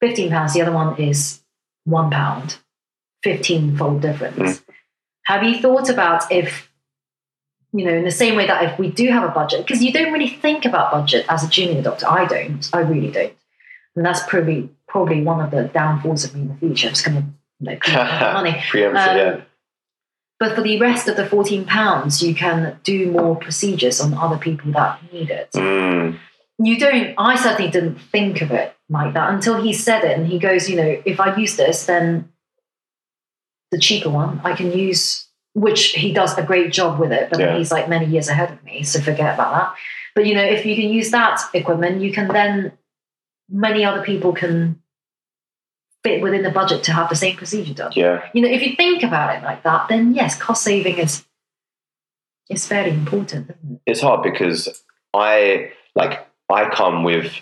fifteen pounds. The other one is one pound, fifteen fold difference. Have you thought about if, you know, in the same way that if we do have a budget, because you don't really think about budget as a junior doctor. I don't. I really don't. And that's probably probably one of the downfalls of me in the future. I'm just going to you know, keep my money. Preemptive, Um, yeah. But for the rest of the fourteen pounds, you can do more procedures on other people that need it Mm. you don't i certainly didn't think of it like that until he said it and he goes you know if i use this then the cheaper one i can use which he does a great job with it but Yeah. he's like many years ahead of me so forget about that but you know if you can use that equipment you can then many other people can fit within the budget to have the same procedure done Yeah. you know if you think about it like that then yes cost saving is is fairly important isn't it It's hard because I like I come with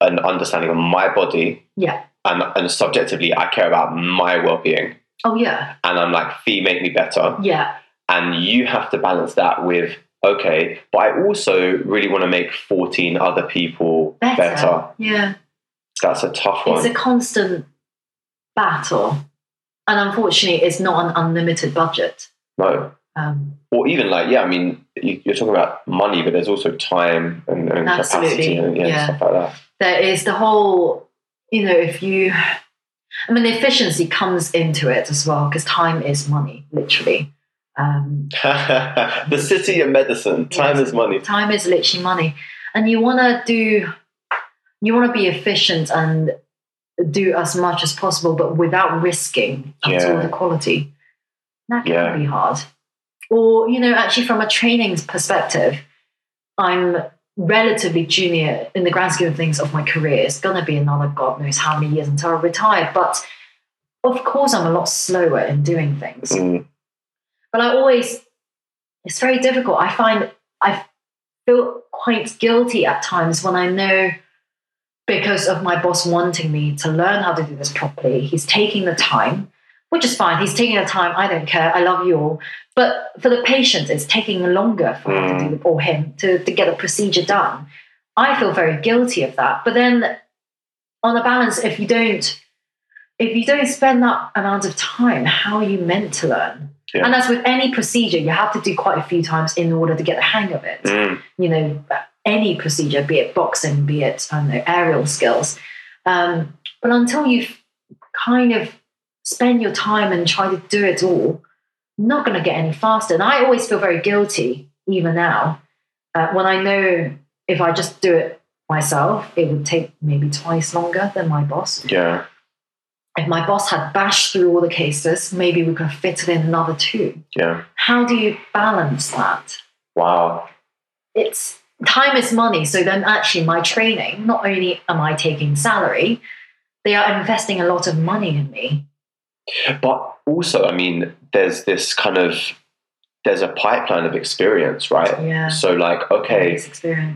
an understanding of my body yeah and and subjectively I care about my well being. oh yeah And I'm like, fee make me better. yeah And you have to balance that with okay, but I also really want to make 14 other people better, better. yeah That's a tough one. it's a constant battle and unfortunately it's not an unlimited budget no. um, Or even like, yeah, I mean, you, you're talking about money, but there's also time and, and capacity and yeah, yeah. stuff like that. there is the whole you know if you i mean the efficiency comes into it as well because time is money literally um, [LAUGHS] the city of medicine. Time Yes. is money. time is literally money and you want to do you want to be efficient and do as much as possible but without risking at all the quality that can Yeah. be hard or you know actually from a training perspective i'm relatively junior in the grand scheme of things of my career. It's going to be another God knows how many years until I retire. But of course, I'm a lot slower in doing things. Mm. But I always, it's very difficult. I find I feel quite guilty at times when I know because of my boss wanting me to learn how to do this properly, he's taking the time, which is fine. He's taking the time. I don't care. I love you all. But for the patient, it's taking longer for him to do or him to, to get a procedure done. I feel very guilty of that. But then on the balance, if you don't if you don't spend that amount of time, how are you meant to learn? Yeah. And as with any procedure, you have to do quite a few times in order to get the hang of it. Mm. You know, any procedure, be it boxing, be it I don't know, aerial skills. Um, but until you've kind of spend your time and try to do it all, you're not going to get any faster. And I always feel very guilty, even now, uh, when I know if I just do it myself, it would take maybe twice longer than my boss. Yeah. If my boss had bashed through all the cases, maybe we could have fitted in another two. Yeah. How do you balance that? Wow. It's time is money. So then, actually, my training, not only am I taking salary, they are investing a lot of money in me. But also, I mean, there's this kind of there's a pipeline of experience, right? Yeah. So like, okay,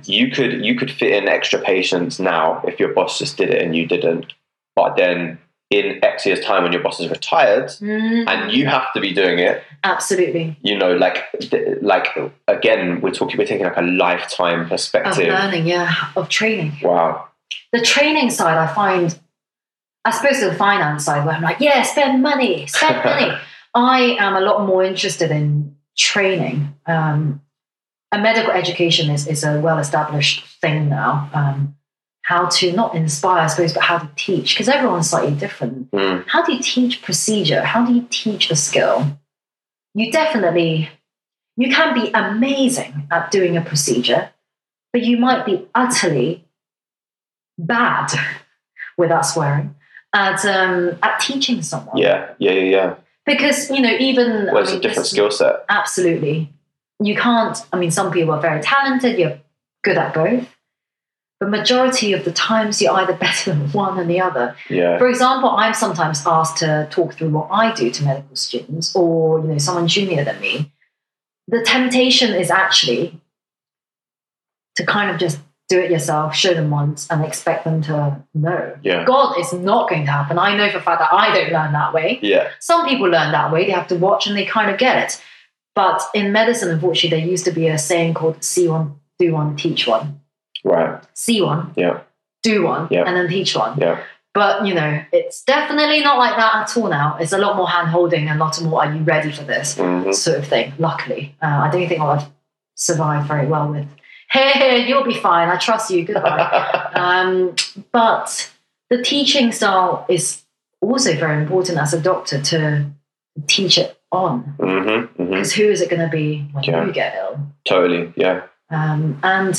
you could you could fit in extra patients now if your boss just did it and you didn't. But then in X years' time when your boss is retired Mm, and you have to be doing it, absolutely you know, like like again, we're talking we're taking like a lifetime perspective of learning, yeah, of training. Wow. The training side, I find, I suppose the finance side, where I'm like, yeah, spend money, spend [LAUGHS] money. I am a lot more interested in training. Um, and medical education is, is a well established thing now. Um, how to not inspire, I suppose, but how to teach, because everyone's slightly different. Mm. How do you teach procedure? How do you teach a skill? You definitely, you can be amazing at doing a procedure, but you might be utterly bad, [LAUGHS] without swearing, at um, at teaching someone. Yeah, yeah, yeah, yeah. Because you know, even Well, it's I a mean, different skill set. Absolutely, you can't. I mean, some people are very talented. You're good at both. But majority of the times, you're either better [LAUGHS] than one and the other. Yeah. For example, I'm sometimes asked to talk through what I do to medical students, or you know, someone junior than me. The temptation is actually to kind of just do it yourself, show them once, and expect them to know. Yeah. God, it's not going to happen. I know for a fact that I don't learn that way. Yeah. Some people learn that way. They have to watch and they kind of get it. But in medicine, unfortunately, there used to be a saying called see one, do one, teach one. Right. See one, Yeah. do one, Yeah. and then teach one. Yeah. But you know, it's definitely not like that at all now. It's a lot more hand holding and a lot more, are you ready for this hmm sort of thing, luckily. Uh, I don't think I've survived very well with, hey, hey, you'll be fine. I trust you. Goodbye. [LAUGHS] um, but the teaching style is also very important as a doctor to teach it on. hmm hmm Because who is it going to be when Yeah. you get ill? Totally. Yeah. Um, and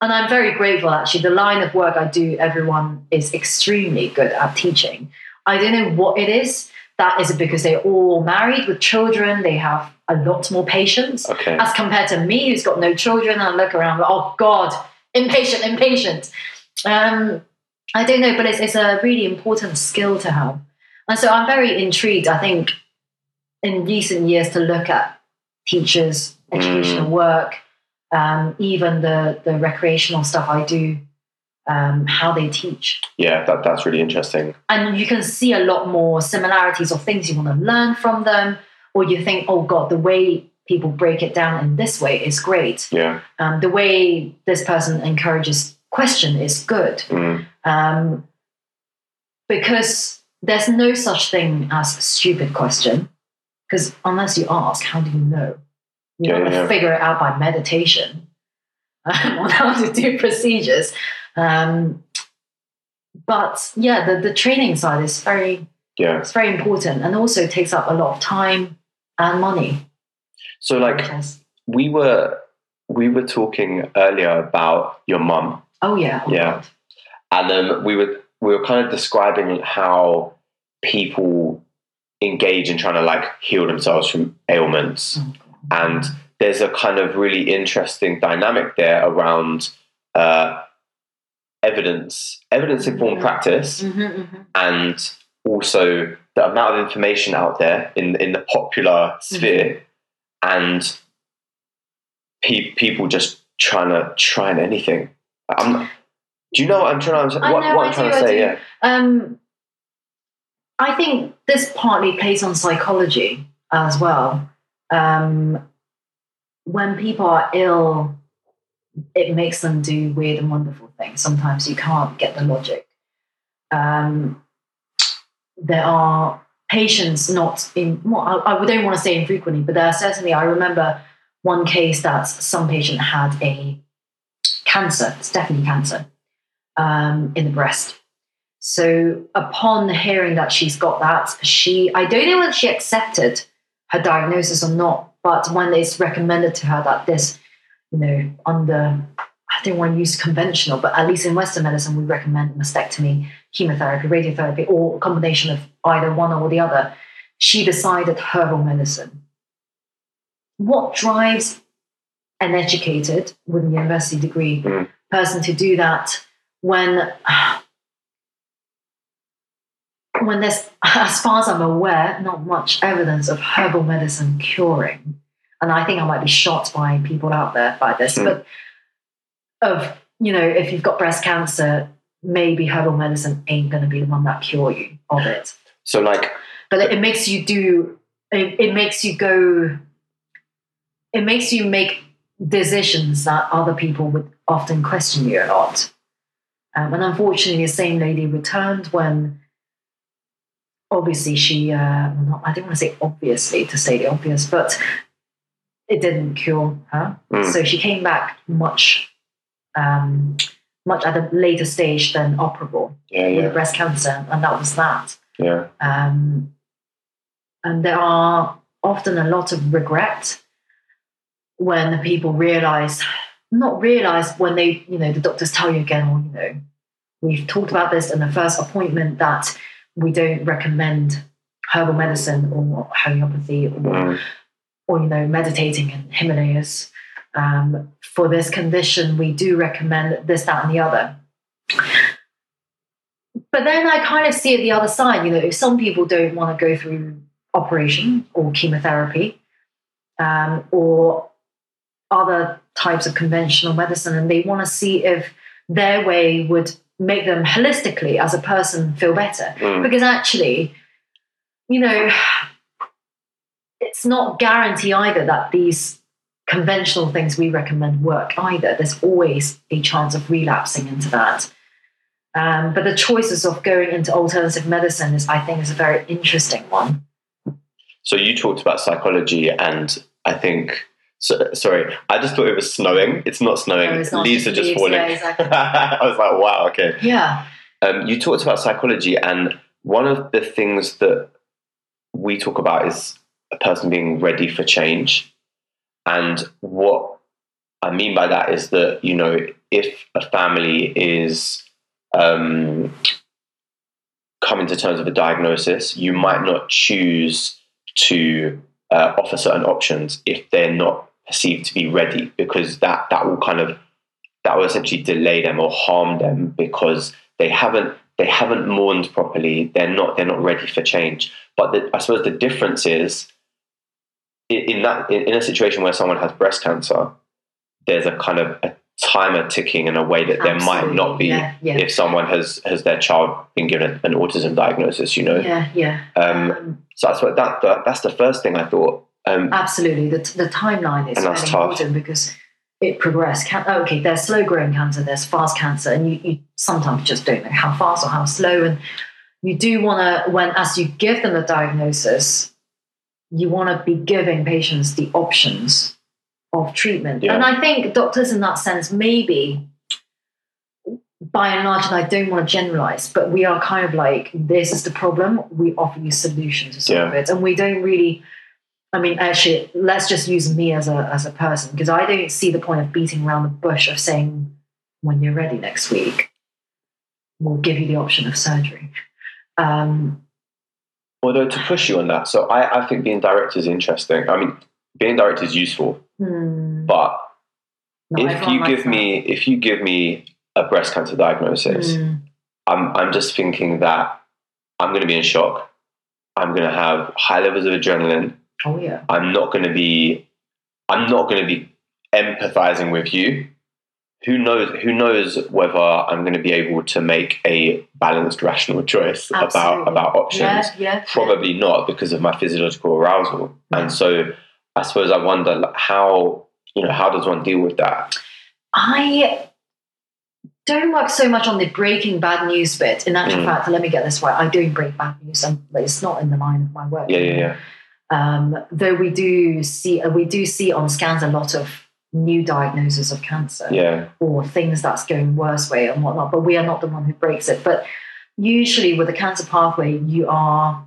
and I'm very grateful actually. The line of work I do, everyone is extremely good at teaching. I don't know what it is. That is because they're all married with children. They have a lot more patience Okay. as compared to me, who's got no children. I look around, oh God, impatient, impatient. Um, I don't know, but it's, it's a really important skill to have. And so I'm very intrigued, I think, in recent years to look at teachers' educational work, um, even the, the recreational stuff I do, um, how they teach. Yeah. That that's really interesting. And you can see a lot more similarities or things you want to learn from them, or you think, oh God, the way people break it down in this way is great. Yeah. Um, the way this person encourages question is good. Mm. Um, because there's no such thing as a stupid question. Because unless you ask, how do you know? You're Yeah, to yeah, figure it out by meditation [LAUGHS] um, on how to do procedures. Um, but yeah, the, the training side is very Yeah. it's very important and also takes up a lot of time and money. So like Yes. we were we were talking earlier about your mum, Oh yeah. Oh Yeah. God. and then we were we were kind of describing how people engage in trying to like heal themselves from ailments Oh. And there's a kind of really interesting dynamic there around uh, evidence, evidence informed Mhm. practice, Mhm, mhm. and also the amount of information out there in in the popular sphere, and pe- people just trying to trying anything. I'm do you know what I'm trying to what, know, what I'm trying do, to say? Yeah. Um, I think this partly plays on psychology as well. Um, when people are ill, it makes them do weird and wonderful things. Sometimes you can't get the logic. Um, there are patients not in, well, I, I don't want to say infrequently, but there are certainly, I remember one case that some patient had a cancer, it's definitely cancer, um, in the breast. So upon hearing that she's got that, she I don't know whether she accepted her diagnosis or not, but when it's recommended to her that this, you know, under I don't want to use conventional, but at least in Western medicine, we recommend mastectomy, chemotherapy, radiotherapy, or a combination of either one or the other. She decided herbal medicine. What drives an educated with a university degree Mm. person to do that when when there's, [LAUGHS] as far as I'm aware, not much evidence of herbal medicine curing. And I think I might be shot by people out there by this, Hmm. but of, you know, if you've got breast cancer, maybe herbal medicine ain't going to be the one that cure you of it. So like But it, it makes you do, it, it makes you go, it makes you make decisions that other people would often question you a lot. Um, and unfortunately, the same lady returned when obviously she, uh, not, I don't want to say obviously to say the obvious, but it didn't cure her. Mm. So she came back much, um, much at a later stage than operable yeah with yeah breast cancer, and that was that. yeah Um, and there are often a lot of regret when the people realize, not realize when they, you know, the doctors tell you again, or, you know, we've talked about this in the first appointment that we don't recommend herbal medicine or homeopathy or, Mm. or you know, meditating in Himalayas. Um, for this condition, we do recommend this, that, and the other. But then I kind of see it the other side. You know, if some people don't want to go through operation or chemotherapy um, or other types of conventional medicine, and they want to see if their way would make them holistically as a person feel better. Mm. Because actually, you know, it's not guarantee either that these conventional things we recommend work either. There's always a chance of relapsing into that. Um, but the choices of going into alternative medicine is, I think, is a very interesting one. So you talked about psychology, and I think. So, sorry, I just thought it was snowing. It's not snowing. No, it's not. Leaves are just Leaves, falling. yeah, exactly. [LAUGHS] I was like, wow, okay. Yeah, Um, you talked about psychology, and one of the things that we talk about is a person being ready for change. And what I mean by that is that, you know, if a family is um, coming to terms with a diagnosis, you might not choose to uh, offer certain options if they're not perceived to be ready, because that, that will kind of that will essentially delay them or harm them because they haven't they haven't mourned properly. They're not they're not ready for change. But the, I suppose the difference is in, that in, a situation where someone has breast cancer, there's a kind of a timer ticking in a way that there might not be Yeah, yeah, if someone has has their child been given an autism diagnosis. You know, yeah, yeah. um, Um, so that's what that, that that's the first thing I thought. Um, Absolutely. The, the timeline is very important because it progressed. Can, oh, okay, there's slow growing cancer, there's fast cancer, and you, you sometimes just don't know how fast or how slow. And you do want to, when as you give them the diagnosis, you want to be giving patients the options of treatment. Yeah. And I think doctors, in that sense, maybe by and large, and I don't want to generalize, but we are kind of like, this is the problem. We offer you solutions to solve Yeah. it. And we don't really I mean, actually, let's just use me as a as a person because I don't see the point of beating around the bush of saying when you're ready next week, we'll give you the option of surgery. Um, Although to push you on that, so I, I think being direct is interesting. I mean, being direct is useful, Hmm. but Not if you give me if you give me a breast cancer diagnosis, Hmm. I'm I'm just thinking that I'm going to be in shock. I'm going to have high levels of adrenaline. Oh yeah. I'm not going to be I'm not going to be empathizing with you. Who knows who knows whether I'm going to be able to make a balanced rational choice about Absolutely. about options. Yeah, yeah. Probably not because of my physiological arousal. And so I suppose I wonder like, how you know how does one deal with that? I don't work so much on the breaking bad news bit. In actual Mm. fact, let me get this right. I do break bad news, and it's not in the line of my work. Yeah, yeah, yeah. Um, though we do see, uh, we do see on scans a lot of new diagnoses of cancer Yeah. or things that's going worse way and whatnot. But we are not the one who breaks it. But usually with the cancer pathway, you are.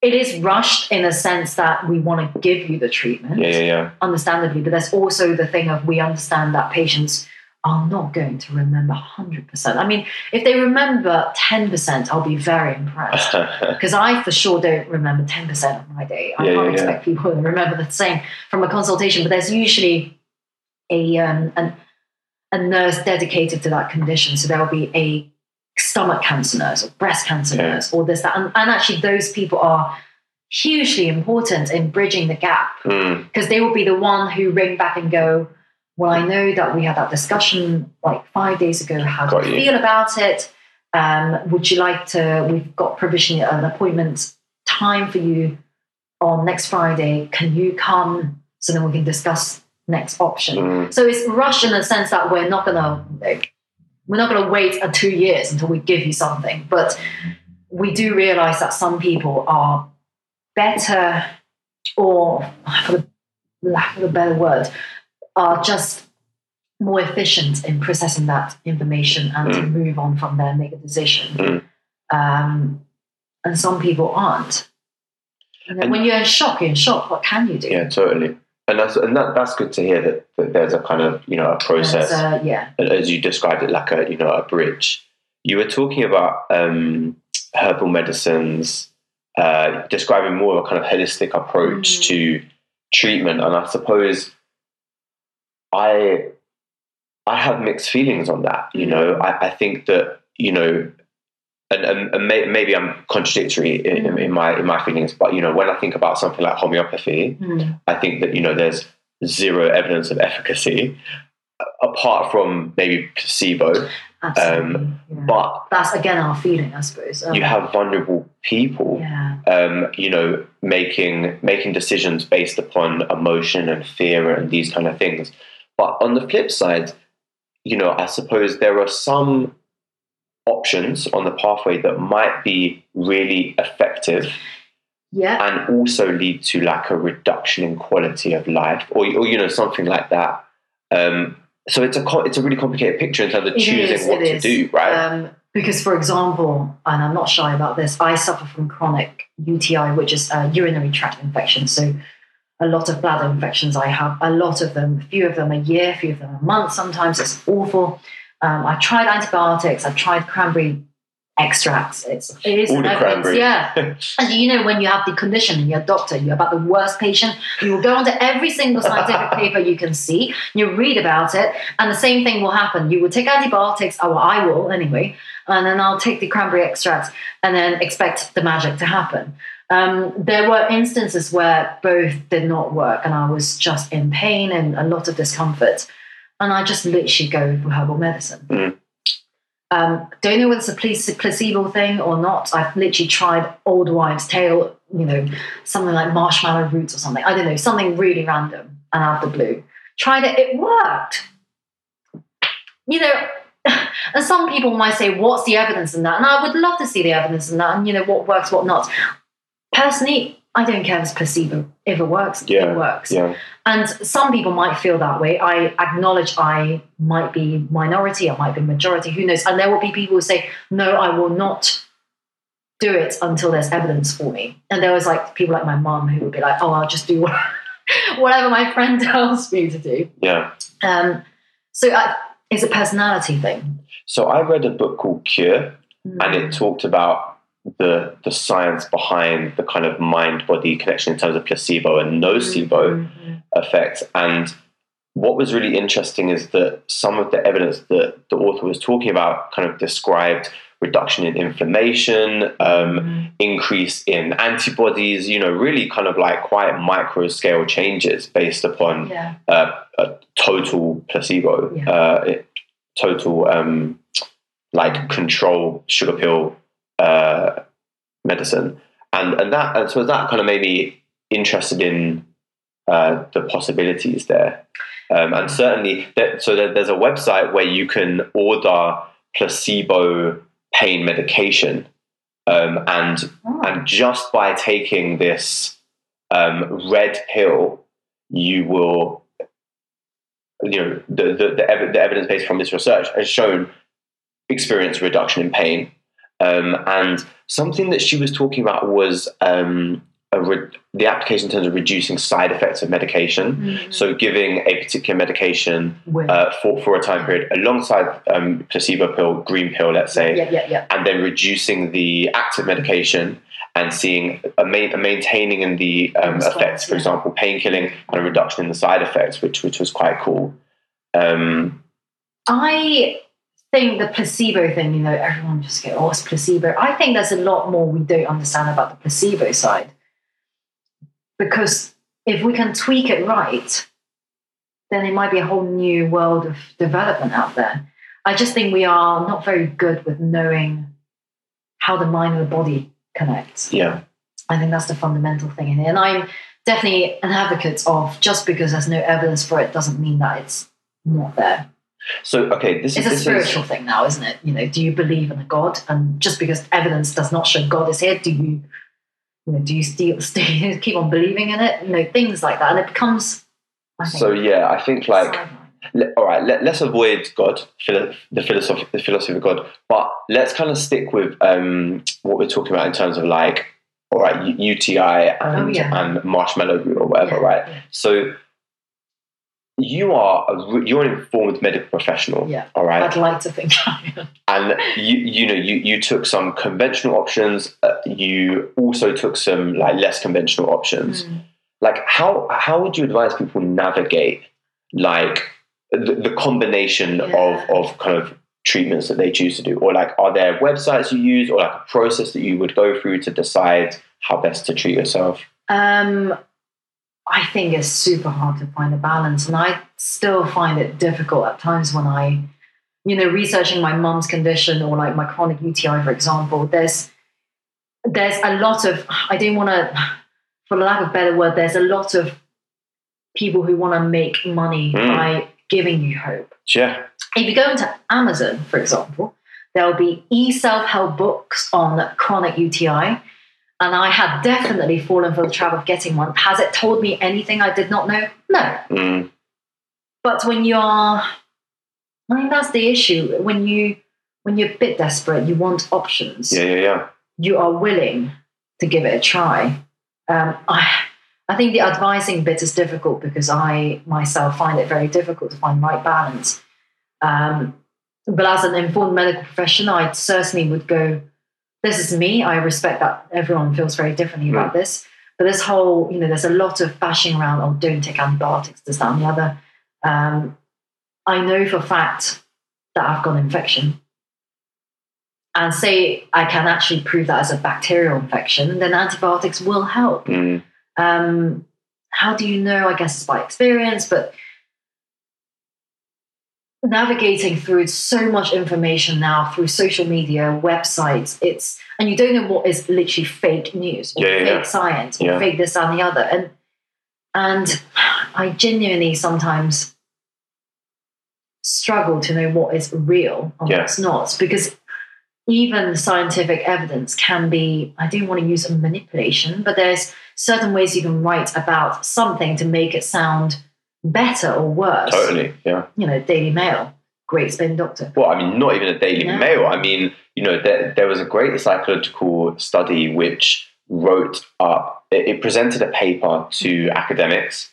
It is rushed in a sense that we want to give you the treatment Yeah, yeah, yeah. understandably, but there's also the thing of we understand that patients are not going to remember 100%. I mean, if they remember 10%, I'll be very impressed. [LAUGHS] Because I for sure don't remember 10% of my day. I Yeah, can't yeah, expect people to remember the same from a consultation, but there's usually a, um, an, a nurse dedicated to that condition. So there'll be a stomach cancer nurse or breast cancer Yeah. nurse or this, that. And, and actually, those people are hugely important in bridging the gap Mm, because they will be the one who ring back and go, Well, I know that we had that discussion like five days ago. How do you feel about it? Um, would you like to? We've got provisionally an appointment time for you on next Friday. Can you come so then we can discuss next option? mm, So it's rushed in the sense that we're not gonna we're not gonna wait uh, two years until we give you something, but we do realize that some people are better, or for the lack of a better word, are just more efficient in processing that information and to move on from there and make a decision. Mm. Um, and some people aren't. Know, And- when you're in shock, you're in shock. What can you do? yeah, totally. And that's and that, that's good to hear that, that there's a kind of you know a process uh, yeah. as you described it like a you know a bridge. You were talking about um, herbal medicines, uh, describing more of a kind of holistic approach Mm. to treatment, and I suppose I I have mixed feelings on that. You know, I, I think that you know, and, and, and may, maybe I'm contradictory in, in, in my in my feelings, but you know, when I think about something like homeopathy, Mm. I think that you know there's zero evidence of efficacy apart from maybe placebo. Absolutely. yeah. But that's again our feeling, I suppose. Um, you have vulnerable people, yeah, um, you know, making making decisions based upon emotion and fear and these kind of things. But on the flip side, you know, I suppose there are some options on the pathway that might be really effective yeah, and also lead to like a reduction in quality of life or, or you know something like that um, so it's a it's a really complicated picture in terms of It choosing is, what to is. do right Um, because, for example, and I'm not shy about this, I suffer from chronic UTI, which is a urinary tract infection. So, a lot of bladder infections I have, a lot of them, a few of them a year, a few of them a month. Sometimes it's awful. Um, I've tried antibiotics. I've tried cranberry extracts. It's it is All the cranberry. yeah. [LAUGHS] And you know, when you have the condition and you're a doctor, you're about the worst patient, you will go onto every single scientific [LAUGHS] paper you can see, you read about it, and the same thing will happen. You will take antibiotics, or I will anyway, and then I'll take the cranberry extracts and then expect the magic to happen. Um, there were instances where both did not work, and I was just in pain and a lot of discomfort. And I just literally go for herbal medicine. Mm. Um, don't know whether it's a placebo thing or not. I've literally tried old wives' tale, you know, something like marshmallow roots or something. I don't know, something really random and out of the blue. Tried it, it worked. You know, [SIGHS] and some people might say, what's the evidence in that? And I would love to see the evidence in that and, you know, what works, what not. Personally, I don't care if it's placebo. If it works, Yeah, it works. yeah And some people might feel that way. I acknowledge I might be minority, I might be majority, who knows? And there will be people who say, no, I will not do it until there's evidence for me. And there was like people like my mum who would be like, oh, I'll just do [LAUGHS] whatever my friend [LAUGHS] tells me to do. yeah Um, so I, it's a personality thing. so i read a book called cure and Mm. it talked about the the science behind the kind of mind body connection in terms of placebo and nocebo Mhm. effect. And what was really interesting is that some of the evidence that the author was talking about kind of described reduction in inflammation, um, Mm. increase in antibodies, you know, really kind of like quite micro scale changes based upon Yeah. uh, a total placebo, Yeah. uh, total um, like control sugar pill uh, medicine, and and that and so that kind of made me interested in uh, the possibilities there, um, and certainly that, so that there's a website where you can order placebo pain medication, um, and Oh. and just by taking this um, red pill, you will, you know, the the, the, ev- the evidence based from this research has shown experience reduction in pain. Um, and something that she was talking about was um, a re- the application in terms of reducing side effects of medication. Mhm. So, giving a particular medication uh, for, for a time period alongside um, placebo pill, green pill, let's say, yeah, yeah, yeah. and then reducing the active medication and seeing a, ma- a maintaining in the um, effects, for example, pain killing and a reduction in the side effects, which which was quite cool. Um, I think the placebo thing, you know, everyone just go, oh, it's placebo. I think there's a lot more we don't understand about the placebo side. Because if we can tweak it right, then it might be a whole new world of development out there. I just think we are not very good with knowing how the mind and the body connects. yeah, I think that's the fundamental thing in it. And I'm definitely an advocate of just because there's no evidence for it doesn't mean that it's not there. So okay, this It's is a this spiritual is thing now, isn't it? You know, do you believe in a God? And just because evidence does not show God is here, do you, you know, do you still [LAUGHS] stay, keep on believing in it? You know, things like that, and it becomes. Think, so yeah. I think like all right, let, let's avoid God, philo- the philosophy, the philosophy of God, but let's kind of stick with um, what we're talking about in terms of like, all right, UTI and, Oh, yeah. and marshmallow root or whatever, Yeah, right? yeah. So you are a, you're an informed medical professional, Yeah. all right, I'd like to think I am. and you you know you you took some conventional options, uh, you also took some like less conventional options Mm. like how how would you advise people navigate like the, the combination Yeah. of of kind of treatments that they choose to do or like are there websites you use or like a process that you would go through to decide how best to treat yourself Um, I think it's super hard to find a balance, and I still find it difficult at times when I, you know, researching my mum's condition or like my chronic UTI, for example. There's there's a lot of I don't want to, for lack of a better word, there's a lot of people who want to make money Mm. by giving you hope. yeah If you go into Amazon, for example, there'll be e self help books on chronic UTI. And I had definitely fallen for the trap of getting one. Has it told me anything I did not know? No. mm, But when you are, I think that's the issue. When you when you're a bit desperate, you want options. yeah yeah yeah You are willing to give it a try. Um, I I think the advising bit is difficult because I myself find it very difficult to find the right balance. Um, but as an informed medical professional, I certainly would go. This is me. I respect that everyone feels very differently about this. But this whole, you know, there's a lot of bashing around. Oh, don't take antibiotics. This, that, and the other. Um, I know for a fact that I've got an infection, and say I can actually prove that as a bacterial infection, then antibiotics will help. mm, Um, how do you know? I guess it's by experience, but navigating through so much information now through social media, websites, it's and you don't know what is literally fake news or Yeah, fake yeah. science or Yeah. fake this and the other. And and I genuinely sometimes struggle to know what is real and what's not because even scientific evidence can be i don't want to use a manipulation but there's certain ways you can write about something to make it sound better or worse. Totally yeah. You know daily mail great spin doctor. Well i mean not even a daily No. mail. I mean you know there, there was a great psychological study which wrote up it, it presented a paper to academics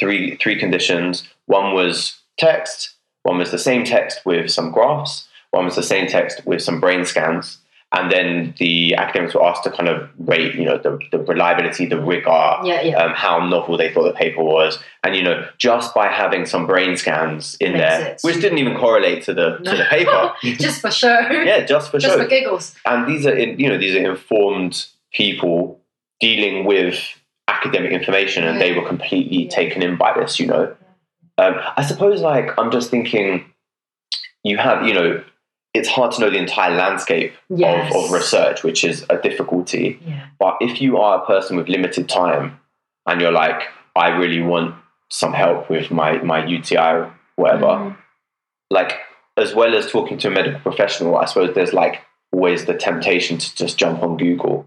three three conditions. One was text one was the same text with some graphs one was the same text with some brain scans and then the academics were asked to kind of rate, you know, the, the reliability, the rigor, Yeah, yeah. um, how novel they thought the paper was, and you know, just by having some brain scans in Makes there, it- which didn't even correlate to the to the paper. [LAUGHS] just for show. yeah, just for just show. for giggles. and these are, in, you know, these are informed people dealing with academic information, and they were completely Yeah. taken in by this. You know, um, I suppose, like, I'm just thinking, you have, you know. It's hard to know the entire landscape Yes. of, of research, which is a difficulty. Yeah. But if you are a person with limited time and you're like, I really want some help with my, my UTI or whatever, Mhm. like, as well as talking to a medical professional, I suppose there's like always the temptation to just jump on Google.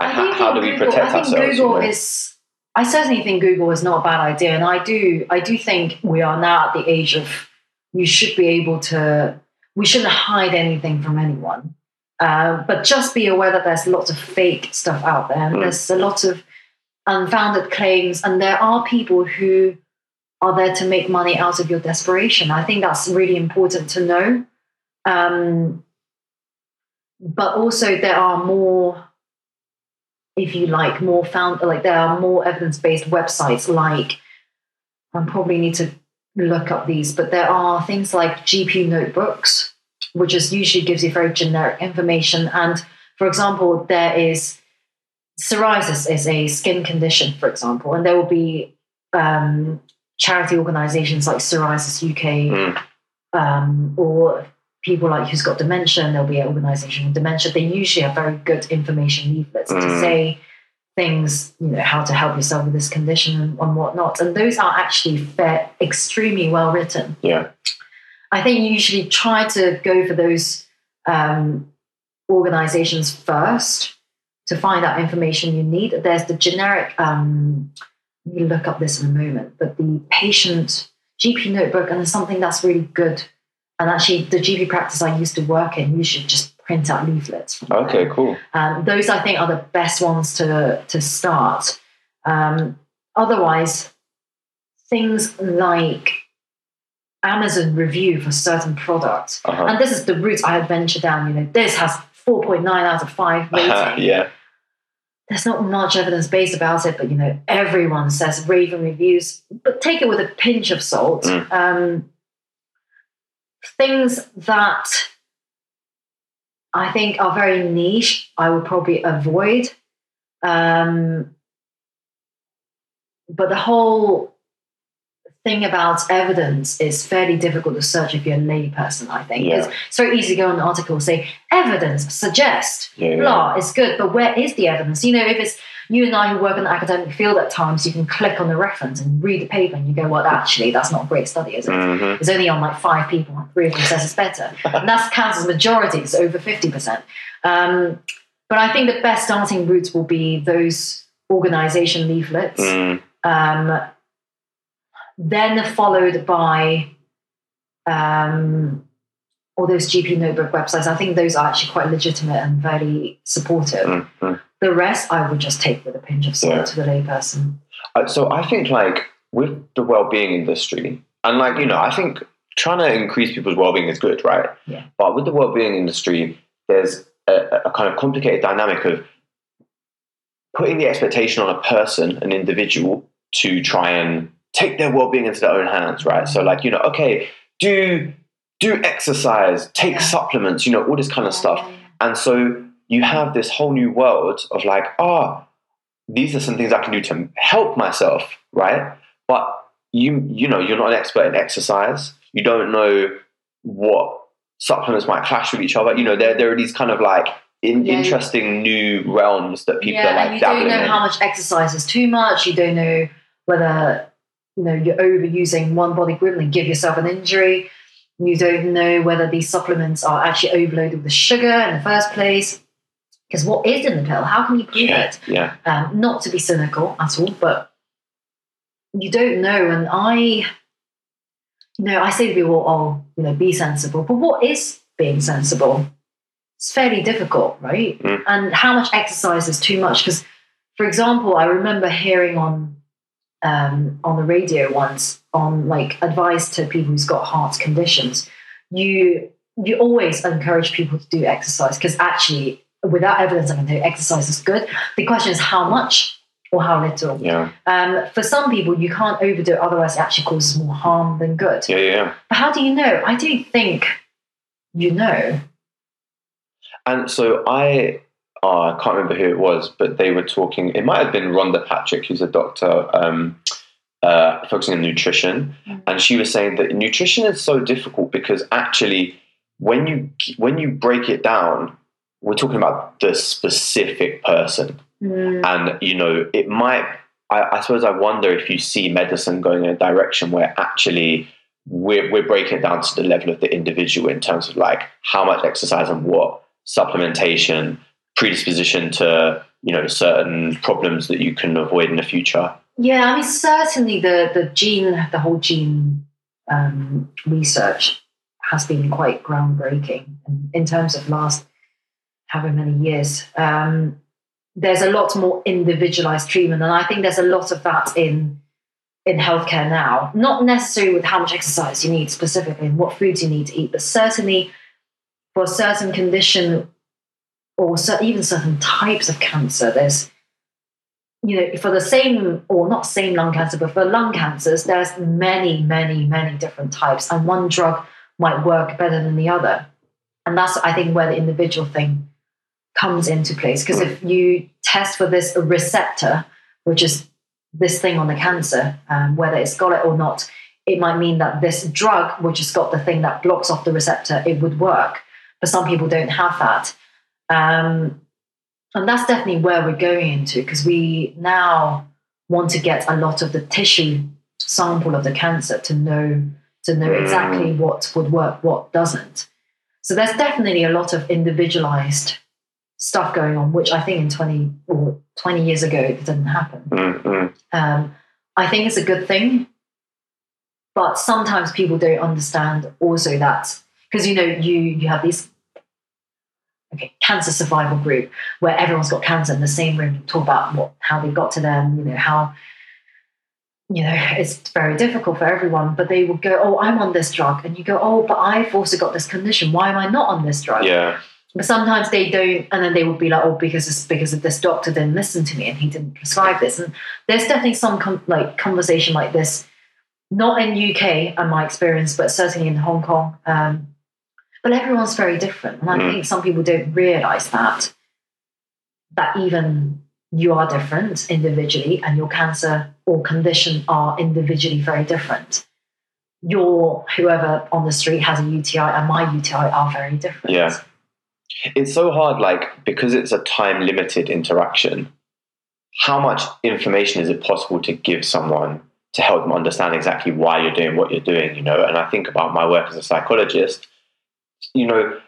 And I how, do in we Google- protect I think ourselves? Google is. I certainly think Google is not a bad idea, and I do. I do think we are now at the age of you should be able to. We shouldn't hide anything from anyone, uh, but just be aware that there's lots of fake stuff out there, and Mm. there's a lot of unfounded claims, and there are people who are there to make money out of your desperation. I think that's really important to know. Um, but also, there are more if you like more found like there are more evidence-based websites like I probably need to look up these, but there are things like GP notebooks, which is usually gives you very generic information. And for example, there is psoriasis is a skin condition, for example, and there will be um, charity organizations like Psoriasis UK Mm. um, or people like who's got dementia, and there'll be an organization with dementia. They usually have very good information leaflets to Mm. say things, you know, how to help yourself with this condition and, and whatnot. And those are actually fair, extremely well written. Yeah. I think you usually try to go for those um, organizations first to find out information you need. There's the generic, um, let me look up this in a moment, but the patient GP notebook, and there's something that's really good. And actually, the GP practice I used to work in, you should just print out leaflets. From there. Okay, cool. Um, those I think are the best ones to to start. Um, otherwise, things like Amazon review for certain products, Uh-huh. and this is the route I had ventured down. You know, this has four point nine out of five [LAUGHS] rating. yeah. There's not much evidence based about it, but you know, everyone says raving reviews. But take it with a pinch of salt. Mm. Um, things that I think are very niche, I would probably avoid. Um, but the whole thing about evidence is fairly difficult to search if you're a layperson, I think. Yeah. It's, very easy to go on an article and say, evidence suggest Yeah, yeah. blah is good, but where is the evidence? You know, if it's you and I who work in the academic field at times, you can click on the reference and read the paper and you go, well, actually, that's not a great study, is it? Mhm. It's only on like five people, and three of them says it's better. [LAUGHS] and that's counts as majority, it's over 50%. Um, but I think the best starting routes will be those organization leaflets, Mm. um, then followed by um, all those GP notebook websites. I think those are actually quite legitimate and very supportive. Mm, mm. The rest I would just take with a pinch of salt Yeah. to the layperson. Uh, So I think like with the well-being industry, and like you know, I think trying to increase people's well-being is good, right? Yeah. But with the well-being industry, there's a, a kind of complicated dynamic of putting the expectation on a person, an individual, to try and take their well-being into their own hands, right? So like you know, okay, do do exercise, take supplements, you know, all this kind of stuff. And so you have this whole new world of like, ah, these are some things I can do to help myself, right? But you, you know, you're not an expert in exercise. You don't know what supplements might clash with each other. You know, there, there are these kind of like in, Yeah. interesting new realms that people yeah, are like you don't know in. how much exercise is too much. You don't know whether you know you're overusing one body equivalent and give yourself an injury. You don't know whether these supplements are actually overloaded with sugar in the first place. Because what is in the pill? How can you prove yeah, it? yeah, Um, not to be cynical at all, but you don't know. And I, you know, I say to people, "Oh, you know, be sensible." But what is being sensible? It's fairly difficult, right? Mm. And how much exercise is too much? Because, for example, I remember hearing on um, on the radio once on like advice to people who's got heart conditions. You you always encourage people to do exercise because actually, without evidence, I know exercise is good. The question is how much or how little. Yeah. Um, for some people, you can't overdo it, otherwise, it actually causes more harm than good. Yeah. Yeah. But how do you know? I do think you know. And so I, oh, I can't remember who it was, but they were talking. It might have been Rhonda Patrick, who's a doctor um, uh, focusing on nutrition, Mm. and she was saying that nutrition is so difficult because actually, when you when you break it down, we're talking about the specific person, Mm, and you know it might. I, I suppose I wonder if you see medicine going in a direction where actually we're, we're breaking it down to the level of the individual in terms of like how much exercise and what supplementation predisposition to you know certain problems that you can avoid in the future Yeah, I mean, certainly the the gene, the whole gene um, research has been quite groundbreaking in, terms of last however many years. Um, there's a lot more individualized treatment, and I think there's a lot of that in in healthcare now. Not necessarily with how much exercise you need specifically and what foods you need to eat, but certainly for a certain condition or even certain types of cancer, there's you know, for the same or not same lung cancer, but for lung cancers, there's many, many, many different types, and one drug might work better than the other. And that's, I think, where the individual thing comes into place. Because if you test for this receptor, which is this thing on the cancer, um, whether it's got it or not, it might mean that this drug, which has got the thing that blocks off the receptor, it would work. But some people don't have that. Um, and that's definitely where we're going into because we now want to get a lot of the tissue sample of the cancer to know to know Mm. exactly what would work, what doesn't. So there's definitely a lot of individualized stuff going on, which I think in 20 or 20 years ago it didn't happen. mm-hmm. Um, I think it's a good thing, but sometimes people don't understand also that because you know you you have these okay cancer survival group where everyone's got cancer in the same room and talk about what how they got to them, you know how you know it's very difficult for everyone, but they will go, oh, I'm on this drug, and you go, oh, but I've also got this condition. Why am I not on this drug? yeah But sometimes they don't, and then they would be like, "Oh, because it's because of this doctor didn't listen to me and he didn't prescribe this." And there's definitely some com- like conversation like this, not in UK, in my experience, but certainly in Hong Kong. Um, but everyone's very different, and I Mm. think some people don't realize that that even you are different individually, and your cancer or condition are individually very different. Your whoever on the street has a UTI and my UTI are very different. Yeah. it's so hard like because it's a time limited interaction how much information is it possible to give someone to help them understand exactly why you're doing what you're doing you know and i think about my work as a psychologist you know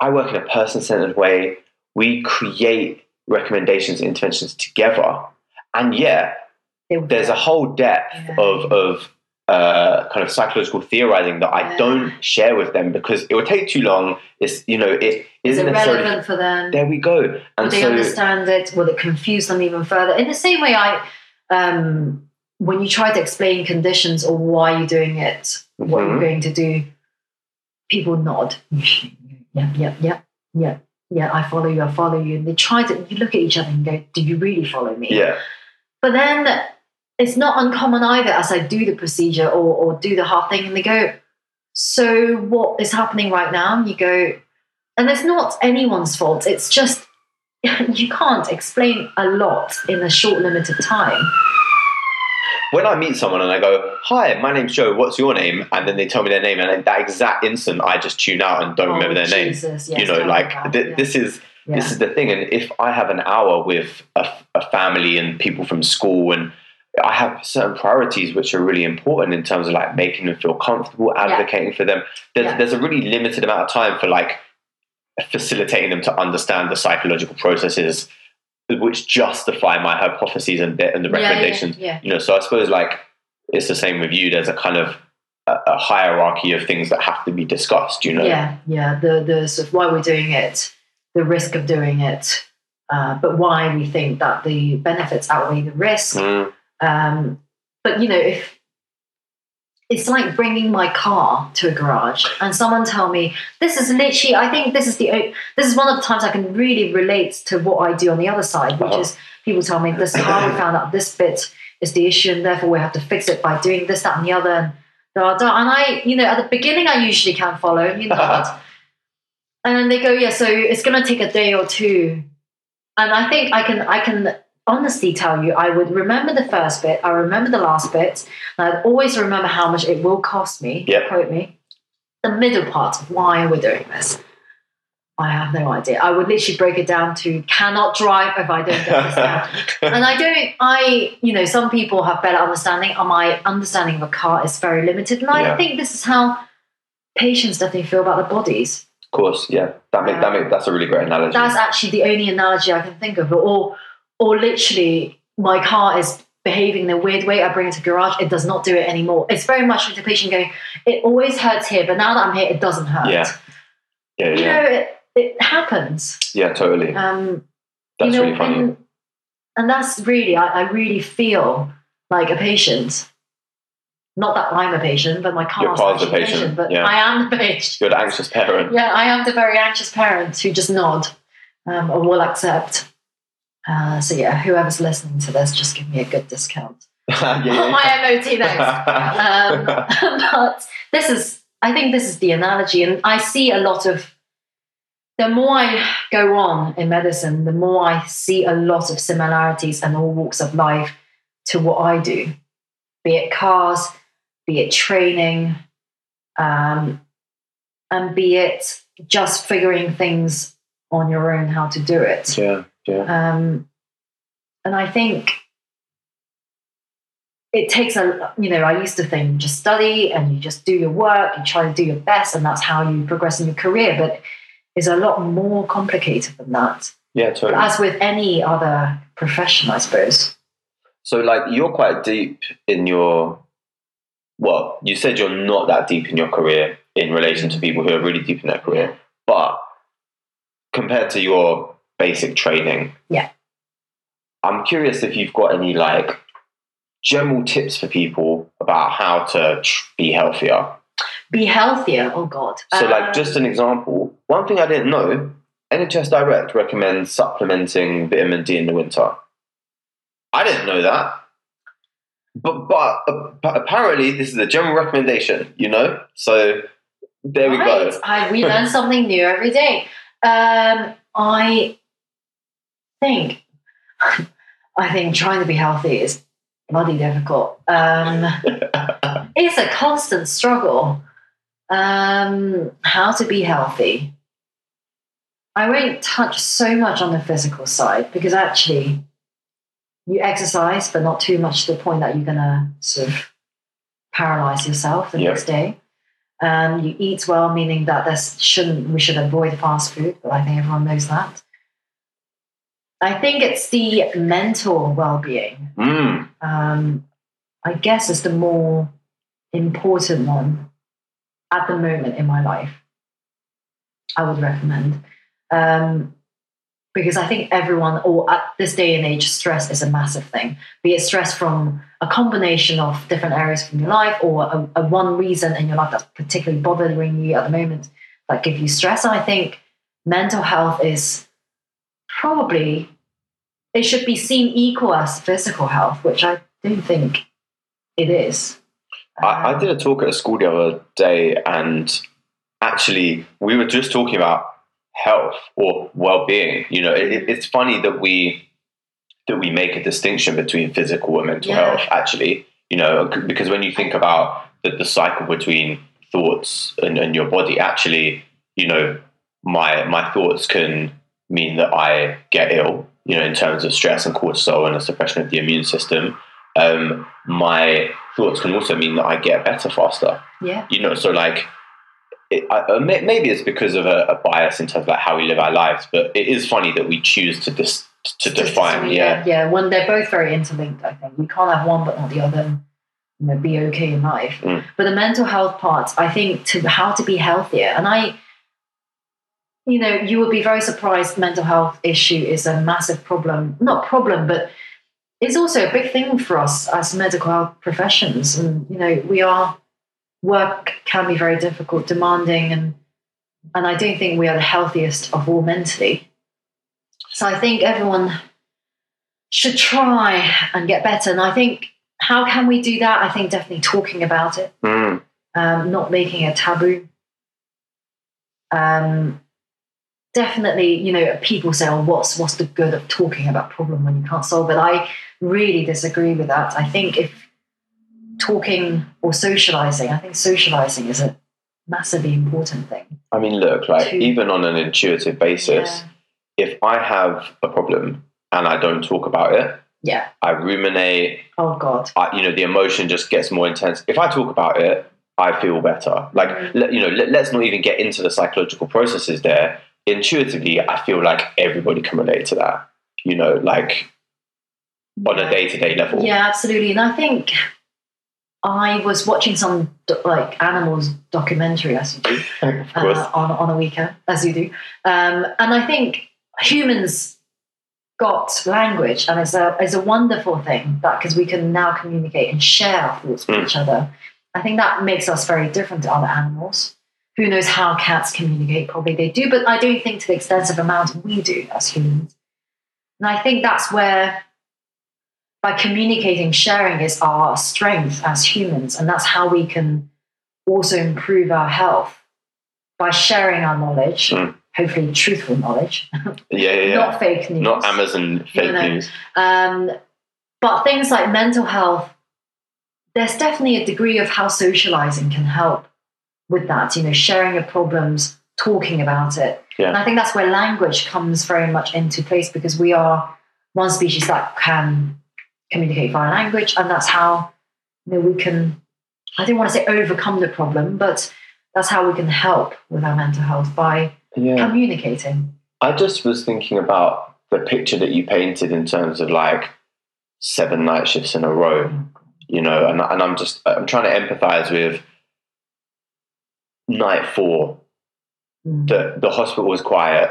i work in a person-centered way we create recommendations and interventions together and yeah there's a whole depth Yeah. of of uh, kind of psychological theorizing that I Yeah. don't share with them because it would take too long. It's you know it Is isn't relevant for them? There we go. Will And they so understand it? Will it confuse them even further? In the same way, I, um, when you try to explain conditions or why you're doing it, what you're Mhm. going to do, people nod. Yeah, yeah, yeah, yeah, yeah. I follow you. I follow you. And they try to. You look at each other and go, "Do you really follow me?" yeah, But then it's not uncommon either as I do the procedure or, or do the half thing, and they go, So what is happening right now? And you go, and it's not anyone's fault. It's just [LAUGHS] you can't explain a lot in a short, limited time. When I meet someone and I go, "Hi, my name's Joe. What's your name?" and then they tell me their name, and in that exact instant, I just tune out and don't Oh, remember their name. Yes, you know, like th- yeah. this is Yeah. this is the thing. And if I have an hour with a, a family and people from school, and I have certain priorities which are really important in terms of like making them feel comfortable, advocating for them. There's Yeah. there's a really limited amount of time for like facilitating them to understand the psychological processes which justify my hypotheses and the, and the Yeah, yeah, recommendations. Yeah, You know, so I suppose like it's the same with you. There's a kind of a, a hierarchy of things that have to be discussed. You know, yeah, yeah. The the sort of why we're doing it, the risk of doing it, uh, but why we think that the benefits outweigh the risk. Mm, Um, but you know, if it's like bringing my car to a garage and someone tell me this is literally i think this is the this is one of the times i can really relate to what i do on the other side which Uh-huh. is people tell me this car we found out this bit is the issue and therefore we have to fix it by doing this that and the other and da, da. and i you know at the beginning i usually can follow you know and then they go yeah so it's going to take a day or two and i think i can i can honestly tell you i would remember the first bit i remember the last bit and i'd always remember how much it will cost me Yep. quote me the middle part of why we're doing this i have no idea i would literally break it down to cannot drive if i don't get this down [LAUGHS] and I don't, I, you know, some people have better understanding, and my understanding of a car is very limited. And I think this is how patients definitely feel about their bodies. Of course, yeah. That make that make that's a really great analogy. That's actually the only analogy I can think of. Or, or literally, my car is behaving in a weird way. I bring it to garage, it does not do it anymore. It's very much like the patient going, it always hurts here, but now that I'm here, it doesn't hurt. Yeah. yeah, You yeah, know, it, it happens. yeah, totally. Um, That's you know, really funny. And, and that's really, I, I really feel like a patient. Not that I'm a patient, but my car's car's a actually a patient, patient. But yeah. I am the patient. You're the anxious parent. Yeah, I am the very anxious parent who just nod um, or will accept. Uh, so yeah, whoever's listening to this, just give me a good discount [LAUGHS] yeah, yeah, on my MOT next. [LAUGHS] um, [LAUGHS] but this is, I think this is the analogy, and I see a lot of. The more I go on in medicine, the more I see a lot of similarities in all walks of life to what I do, be it cars, be it training, um, and be it just figuring things on your own how to do it. yeah, yeah. Um, and I think it takes a, you know, I used to think just study and you just do your work, you try to do your best, and that's how you progress in your career. But it's a lot more complicated than that, Yeah, totally. as with any other profession, I suppose. So, like, you're quite deep in your. Well, you said you're not that deep in your career in relation to people who are really deep in their career, but compared to your basic training, Yeah. I'm curious if you've got any like general tips for people about how to tr- be healthier. Be healthier. Oh God. So, Um, like, just an example. One thing I didn't know: NHS Direct recommends supplementing vitamin D in the winter. I didn't know that, but but, uh, apparently this is a general recommendation. You know, so there we go. I, we learn [LAUGHS] something new every day. Um, I think, [LAUGHS] I think trying to be healthy is bloody difficult. Um, [LAUGHS] it's a constant struggle. Um, how to be healthy. I won't touch so much on the physical side because actually, you exercise, but not too much to the point that you're gonna sort of paralyze yourself the Yeah. next day. Um, you eat well, meaning that this shouldn't we should avoid fast food, but I think everyone knows that. I think it's the mental well-being. Mm, Um, I guess is the more important one at the moment in my life. I would recommend um, because I think everyone, or at this day and age, stress is a massive thing. Be it stress from a combination of different areas from your life, or a, a one reason in your life that's particularly bothering you at the moment that give you stress. And I think mental health is probably it should be seen equal as physical health, which I don't think it is. I, I did a talk at a school the other day, and actually, we were just talking about health or well-being. You know, it- it's funny that we that we make a distinction between physical and mental Yeah. health. Actually, you know, because when you think about the, the cycle between thoughts and, and your body, actually, you know, my my thoughts can mean that I get ill. You know, in terms of stress and cortisol and a suppression of the immune system. Um, my thoughts can also mean that I get better faster. yeah, You know, so like, it, I, uh, maybe it's because of a, a bias in terms of like how we live our lives, but it is funny that we choose to dis, to define. Yeah, yeah. When they're both very interlinked, I think you can't have one but not the other. You know, be okay in life. Mm. But the mental health part, I think, to how to be healthier, and I. You know, you would be very surprised. Mental health issue is a massive problem. Not problem, but it's also a big thing for us as medical health professions. And you know, we are work can be very difficult, demanding, and and I don't think we are the healthiest of all mentally. So I think everyone should try and get better. And I think how can we do that? I think definitely talking about it, Mm. um, not making a taboo. Um, definitely, you know, people say, "Oh, what's what's the good of talking about problem when you can't solve it?" I really disagree with that. I think if talking or socializing, I think socializing is a massively important thing. I mean, look, like To- even on an intuitive basis, if I have a problem and I don't talk about it, Yeah. I ruminate, Oh God. I, you know, the emotion just gets more intense. If I talk about it, I feel better. Like, Mm. let, you know, let, let's not even get into the psychological processes there. Intuitively, I feel like everybody can relate to that. You know, like on a day to day level. Yeah, absolutely. And I think I was watching some like animals documentary, as you do, [LAUGHS] uh, on on a weekend, as you do. Um, and I think humans got language, and it's a it's a wonderful thing that because we can now communicate and share our thoughts with Mm. each other. I think that makes us very different to other animals. Who knows how cats communicate? Probably they do, but I don't think to the extensive amount we do as humans. And I think that's where by communicating, sharing is our strength as humans, and that's how we can also improve our health by sharing our knowledge, Mm. hopefully truthful knowledge, [LAUGHS] yeah, yeah, yeah. not fake news. Not Amazon fake no. news. Um, but things like mental health, there's definitely a degree of how socializing can help with that. You know, sharing your problems, talking about it. Yeah. And I think that's where language comes very much into place because we are one species that can communicate via language, and that's how you know we can. I don't want to say overcome the problem, but that's how we can help with our mental health by Yeah. communicating. I just was thinking about the picture that you painted in terms of like seven night shifts in a row, oh you know, and, and I'm just I'm trying to empathize with night four. Mm. The the hospital was quiet.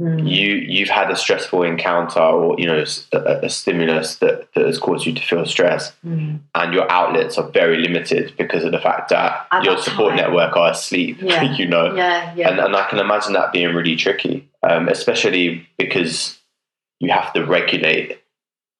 Mm. You you've had a stressful encounter or you know a stimulus that, that has caused you to feel stress, Mm. and your outlets are very limited because of the fact that At your that support time. network are asleep. Yeah. [LAUGHS] you know, Yeah, yeah. and, and I can imagine that being really tricky, um, especially because you have to regulate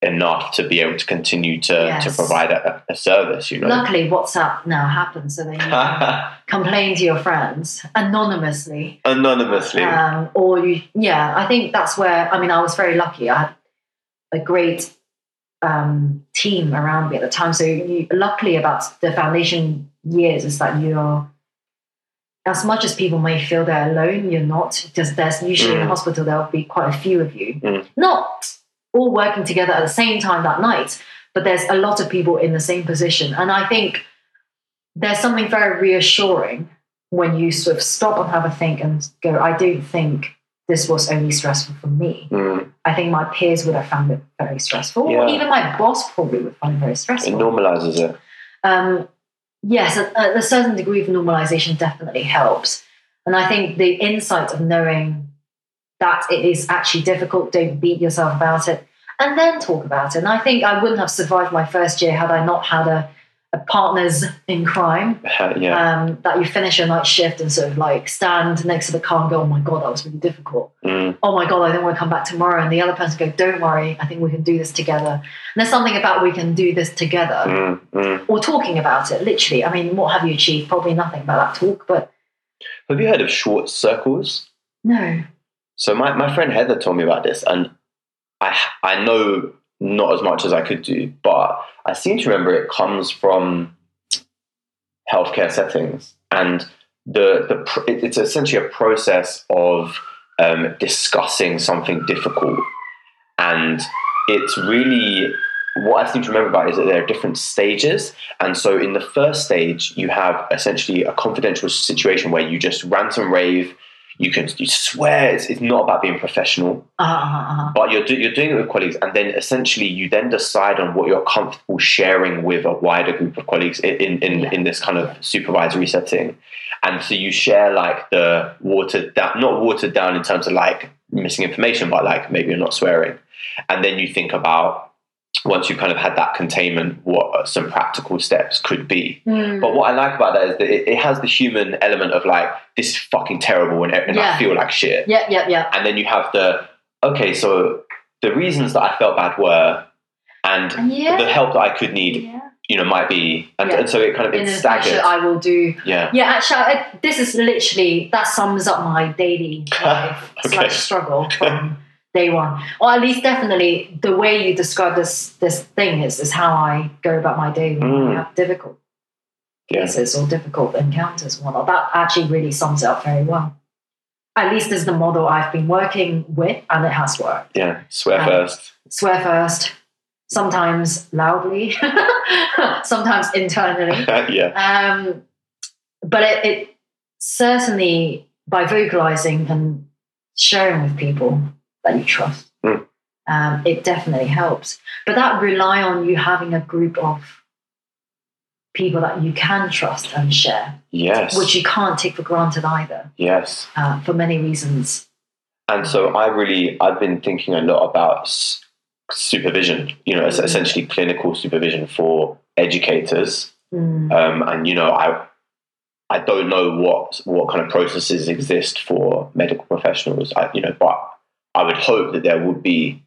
enough to be able to continue to, to provide a, a service, you know. Luckily, WhatsApp now happens, so then you [LAUGHS] complain to your friends anonymously. Anonymously. Um, or you, yeah, I think that's where. I mean, I was very lucky. I had a great um, team around me at the time. So, you, luckily about the foundation years is that you're. As much as people may feel they're alone, you're not. Because there's usually in the Mm. hospital there'll be quite a few of you, Mm. not all working together at the same time that night, but there's a lot of people in the same position. And I think there's something very reassuring when you sort of stop and have a think and go, I don't think this was only stressful for me. Mm, I think my peers would have found it very stressful, or Yeah. even my boss probably would find it very stressful. it normalizes it. Um, yes, a, a certain degree of normalization definitely helps. And I think the insight of knowing that it is actually difficult, don't beat yourself about it, and then talk about it. And I think I wouldn't have survived my first year had I not had a, a partners in crime yeah. um, that you finish a night shift and sort of like stand next to the car and go, oh my God, that was really difficult. Mm, Oh my God, I don't want to come back tomorrow. And the other person go, don't worry, I think we can do this together. And there's something about we can do this together mm, mm. or talking about it, literally. I mean, what have you achieved? Probably nothing about that talk, but Have you heard of short circles? no. So my, my friend Heather told me about this, and I I know not as much as I could do, but I seem to remember it comes from healthcare settings, and the the it's essentially a process of um, discussing something difficult, and it's really what I seem to remember about is that there are different stages, and so in the first stage you have essentially a confidential situation where you just rant and rave. You can you swear it's, it's not about being professional, Uh, but you're, do, you're doing it with colleagues, and then essentially you then decide on what you're comfortable sharing with a wider group of colleagues in in, in, Yeah. in this kind of supervisory setting, and so you share like the watered down, not watered down in terms of like missing information, but like maybe you're not swearing, and then you think about once you kind of had that containment, what some practical steps could be. Mm. But what I like about that is that it, it has the human element of like this is fucking terrible and, and Yeah. I feel like shit. yeah, yeah, yeah. And then you have the okay, so the reasons that I felt bad were, and Yeah. the help that I could need, yeah. you know, might be, and, and so it kind of In it's the staggered. future, I will do. yeah, Yeah, actually, I, this is literally that sums up my daily [LAUGHS] life Okay. slash struggle from day one, or at least definitely the way you describe this this thing is is how I go about my day when Mm. I have difficult Yeah. cases or difficult encounters whatnot. That actually really sums it up very well. At least is the model I've been working with, and it has worked. yeah. Swear first. Swear first, sometimes loudly, [LAUGHS] sometimes internally. [LAUGHS] yeah, Um, but it, it certainly by vocalizing and sharing with people that you trust, Mm. um, it definitely helps. But that rely on you having a group of people that you can trust and share, yes, which you can't take for granted either, yes. uh, for many reasons. And so I really, I've been thinking a lot about s- supervision. You know, Mhm. essentially clinical supervision for educators. Mm. Um, and you know, I, I don't know what what kind of processes exist for medical professionals. I, you know, but I would hope that there would be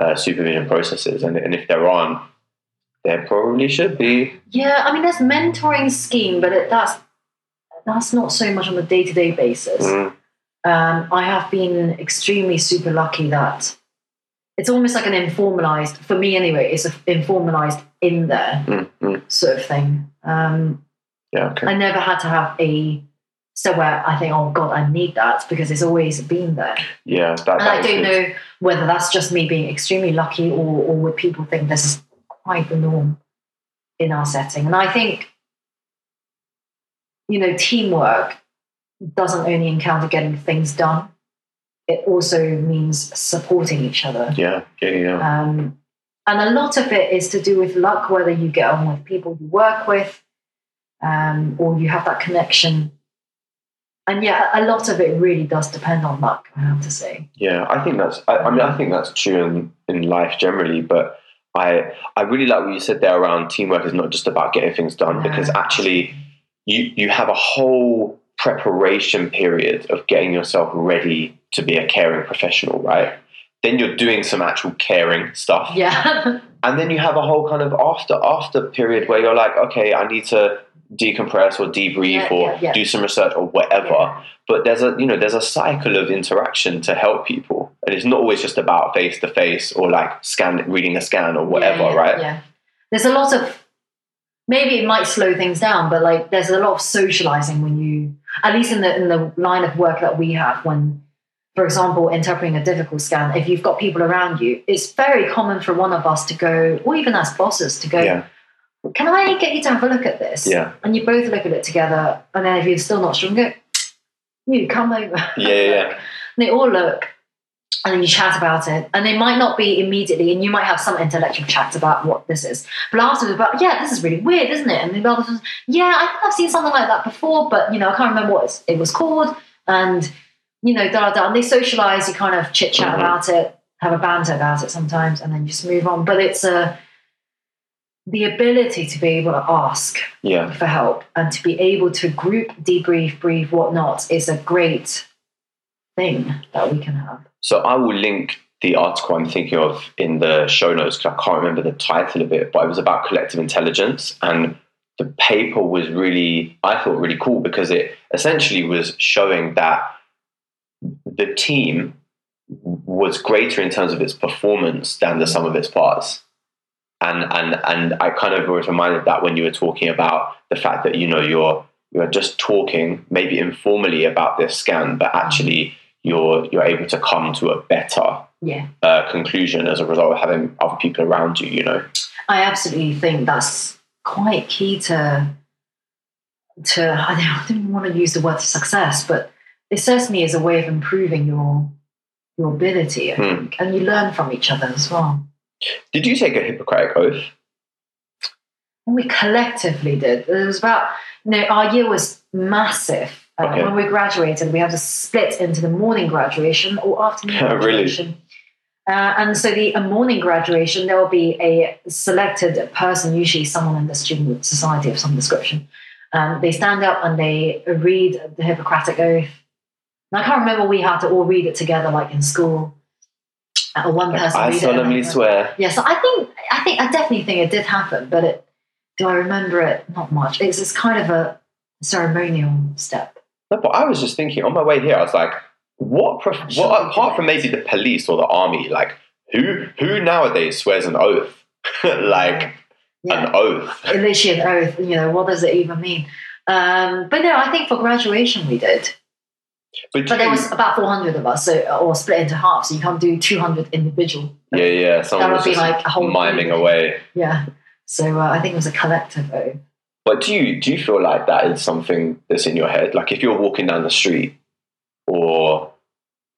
uh, supervision processes, and, and if there aren't, there probably should be. Yeah, I mean, there's mentoring scheme, but it, that's that's not so much on a day to day basis. Mm, um, I have been extremely super lucky that it's almost like an informalized, for me anyway, it's a informalized in there mm, mm. sort of thing. Um, Yeah. Okay. I never had to have a so where I think, oh God, I need that because it's always been there. Yeah. That, And that I don't good. know whether that's just me being extremely lucky or, or would people think this is quite the norm in our setting. And I think, you know, teamwork doesn't only encounter getting things done, it also means supporting each other. Yeah. Yeah. Yeah. Um, and a lot of it is to do with luck, whether you get on with people you work with um, or you have that connection. And yeah, a lot of it really does depend on luck, I have to say. Yeah, I think that's. I, I mean, I think that's true in, in life generally. But I I really like what you said there around teamwork is not just about getting things done because actually you you have a whole preparation period of getting yourself ready to be a caring professional, right? Then you're doing some actual caring stuff, Yeah. [LAUGHS] and then you have a whole kind of after after period where you're like, okay, I need to decompress or debrief Yeah, or yeah, yeah. do some research or whatever. But there's a you know there's a cycle of interaction to help people. And it's not always just about face to face or like scan reading a scan or whatever right? Yeah. There's a lot of maybe it might slow things down, but like there's a lot of socializing when you at least in the in the line of work that we have when for example, interpreting a difficult scan, if you've got people around you, it's very common for one of us to go, or even as bosses, to go, Can I get you to have a look at this? yeah And you both look at it together, and then if you're still not sure, go, You come over. yeah yeah. [LAUGHS] And they all look and then you chat about it and they might not be immediately and you might have some intellectual chats about what this is but afterwards about yeah this is really weird isn't it and the other person yeah i think i've seen something like that before but you know i can't remember what it's- it was called and you know da da da and they socialize you kind of chit chat Mhm. about it have a banter about it sometimes and then you just move on but it's a the ability to be able to ask yeah for help and to be able to group, debrief, breathe, whatnot is a great thing that we can have. so i will link the article i'm thinking of in the show notes because i can't remember the title of it but it was about collective intelligence and the paper was really i thought really cool because it essentially was showing that the team was greater in terms of its performance than the sum of its parts. And and and I kind of was reminded that when you were talking about the fact that you know you're you're just talking maybe informally about this scan, but actually you're you're able to come to a better Yeah, uh, conclusion as a result of having other people around you. You know. I absolutely think that's quite key to to I don't, I don't even want to use the word success, but it certainly is a way of improving your your ability, I Hmm. think, and you learn from each other as well. Did you take a Hippocratic oath? We collectively did. It was about, you know, our year was massive. Uh, Okay. When we graduated, we had to split into the morning graduation or afternoon [LAUGHS] Really? graduation. Uh, and so the a morning graduation, there will be a selected person, usually someone in the student society of some description. Um, they stand up and they read the Hippocratic Oath. And I can't remember we had to all read it together, like in school. Uh, one person. I read it and solemnly swear. Yeah, so I think I think I definitely think it did happen, but it do I remember it? Not much. It's it's kind of a ceremonial step. No, but I was just thinking on my way here, I was like, what, prof- I'm sure what apart from maybe the police or the army, like who who nowadays swears an oath? [LAUGHS] like Yeah. an oath. Elysian oath, you know, what does it even mean? Um, but no, I think for graduation we did. But, there was about 400 of us, so or split into half, so you can't do 200 individual. yeah, yeah, someone would was be like a whole miming group. away. Yeah. So uh, I think it was a collective oath. But do you do you feel like that is something that's in your head? Like if you're walking down the street, or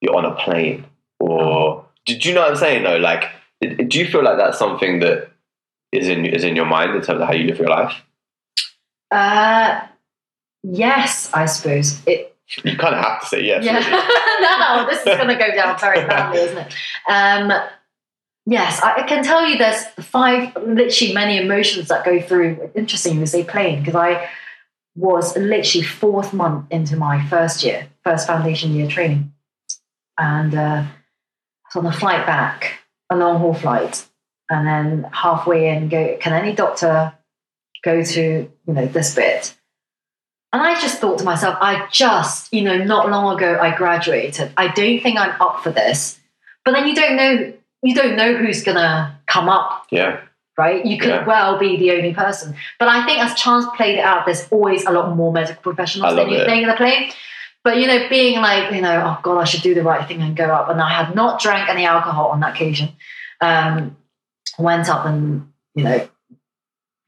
you're on a plane, or do, do you know what I'm saying? though? like do you feel like that's something that is in is in your mind in terms of how you live your life? Uh, yes, I suppose it. You kind of have to say yes. Yeah. [LAUGHS] no, this is going to go down very badly, isn't it? Um, yes, I, can tell you there's five, literally many emotions that go through. Interesting you say plane, because I was literally fourth month into my first year, first foundation year training. And uh, I was on a flight back, a long haul flight. And then halfway in, go, can any doctor go to, you know, this bit? And I just thought to myself, I just, you know, not long ago I graduated. I don't think I'm up for this. But then you don't know, you don't know who's gonna come up, Yeah, right? You could Yeah. well be the only person. But I think as chance played it out, there's always a lot more medical professionals than you think in the plane. But you know, being like, you know, oh god, I should do the right thing and go up. And I had not drank any alcohol on that occasion. Um, went up and you know,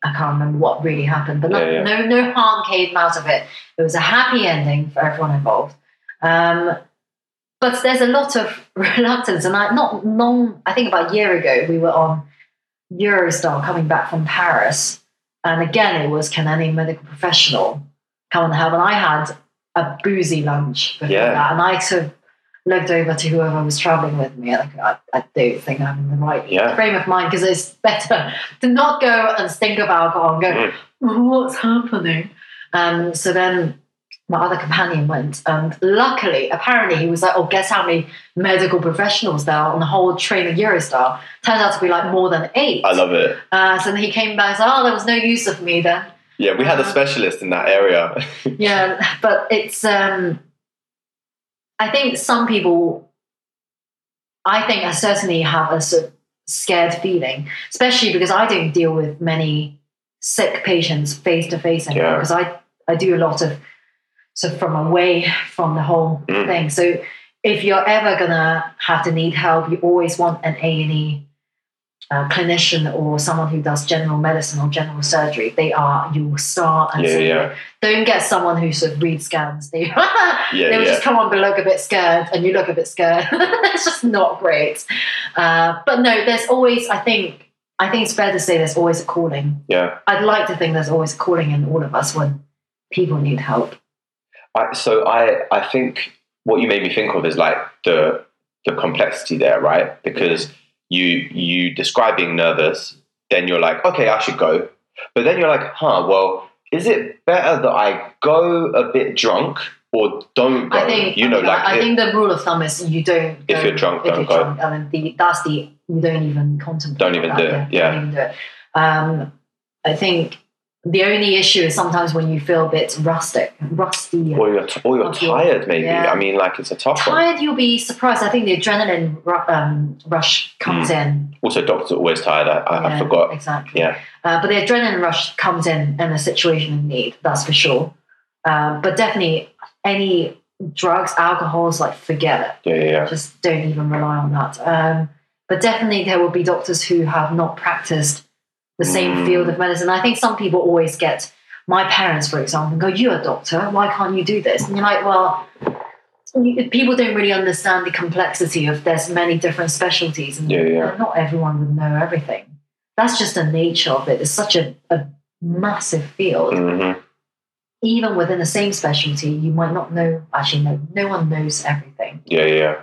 I can't remember what really happened, but yeah. no, no harm came out of it. It was a happy ending for everyone involved. Um, but there's a lot of [LAUGHS] reluctance, and I not long. I think about a year ago, we were on Eurostar coming back from Paris, and again, it was can any medical professional come and help? And I had a boozy lunch before Yeah. that, and I sort of looked over to whoever was traveling with me. Like, I, I don't think I'm in the right Yeah. frame of mind because it's better to not go and stink of alcohol and go, Mm. "Oh, what's happening? Um, so then my other companion went, and luckily, apparently, he was like, "Oh, guess how many medical professionals there are on the whole train of Eurostar?" Turns out to be like more than eight. I love it. Uh, so then he came back and said, "Oh, there was no use of me then." Yeah, we had a Uh-huh. specialist in that area. yeah, but it's. Um, I think some people. I think I certainly have a sort of scared feeling, especially because I don't deal with many sick patients face to face anymore. Yeah. Because I I do a lot of sort of from away from the whole Mm. thing. So if you're ever gonna have to need help, you always want an A and E uh, clinician or someone who does general medicine or general surgery. They are your star. And Yeah, yeah. Don't get someone who sort of reads scans. [LAUGHS] They, Yeah, they will yeah. just come on, but look a bit scared, and you look a bit scared. [LAUGHS] it's just not great. Uh, but no, there's always. I think. I think it's fair to say there's always a calling. Yeah. I'd like to think there's always a calling in all of us when people need help. I, so I I think what you made me think of is like the the complexity there, right? Because you you describe being nervous, then you're like, okay, I should go, but then you're like, huh, well, is it better that I go a bit drunk or don't go? I think you know, I, mean, like I, I if- think the rule of thumb is you don't. If go- you're drunk, if don't you're go. drunk. I mean, the, that's the you don't even contemplate. Don't even that, do it, yeah. Don't even do it. Um, I think the only issue is sometimes when you feel a bit rustic, rusty. or you're t- or you're tired, maybe. yeah. I mean, like it's a tough one. tired, you'll be surprised. I think the adrenaline ru- um, rush comes in. Also, doctors are always tired. I, I, I forgot. exactly. Yeah. Uh, but the adrenaline rush comes in in a situation of need. That's for sure. Um, but definitely, any drugs, alcohols, like forget it. Yeah, yeah, yeah. Just don't even rely on that. Um, but definitely, there will be doctors who have not practiced the same Mm. field of medicine. I think some people always get my parents, for example, go, "You're a doctor. Why can't you do this?" And you're like, "Well." People don't really understand the complexity of there's many different specialties, and Yeah, yeah. not everyone would know everything. That's just the nature of it. It's such a, a massive field. hmm Even within the same specialty, you might not know. Actually, no, no one knows everything. Yeah, yeah.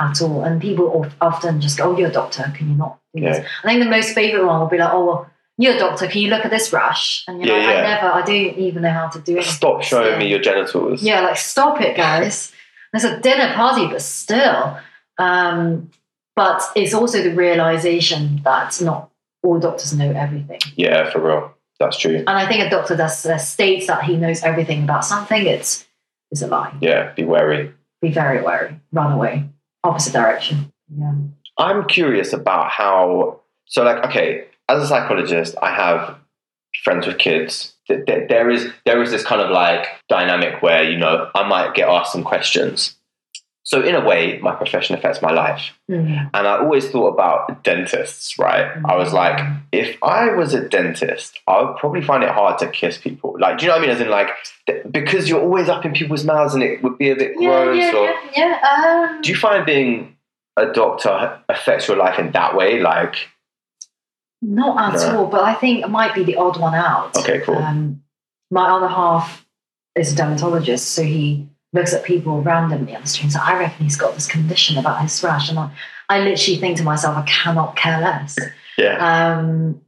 at all. And people often just go, "Oh, you're a doctor. Can you not do this?" Yeah. I think the most favorite one will be like, "Oh, well, you're a doctor. Can you look at this rash?" And you're Yeah, like, yeah. "I never. I don't even know how to do it." Stop showing me your genitals. Yeah, like stop it, guys. There's a dinner party, but still. Um, but it's also the realization that not all doctors know everything. Yeah, for real. That's true. And I think a doctor that uh, states that he knows everything about something, it's is a lie. Yeah, be wary. Be very wary. Run away. Opposite direction. Yeah. I'm curious about how. So, like, okay, as a psychologist, I have friends with kids. Th- th- There is there is this kind of like dynamic where you know I might get asked some questions. So, in a way, my profession affects my life, Mm. and I always thought about dentists. Right? I was like, if I was a dentist, I would probably find it hard to kiss people. Like, do you know what I mean? As in, like, because you're always up in people's mouths, and it would be a bit yeah, gross. yeah, or yeah, yeah. Um, do you find being a doctor affects your life in that way? Like, Not at No. all, but I think it might be the odd one out. Okay, cool. Um, my other half is a dermatologist, so he looks at people randomly on the street. So I reckon he's got this condition about his rash, and I, I literally think to myself, I cannot care less. yeah, Um,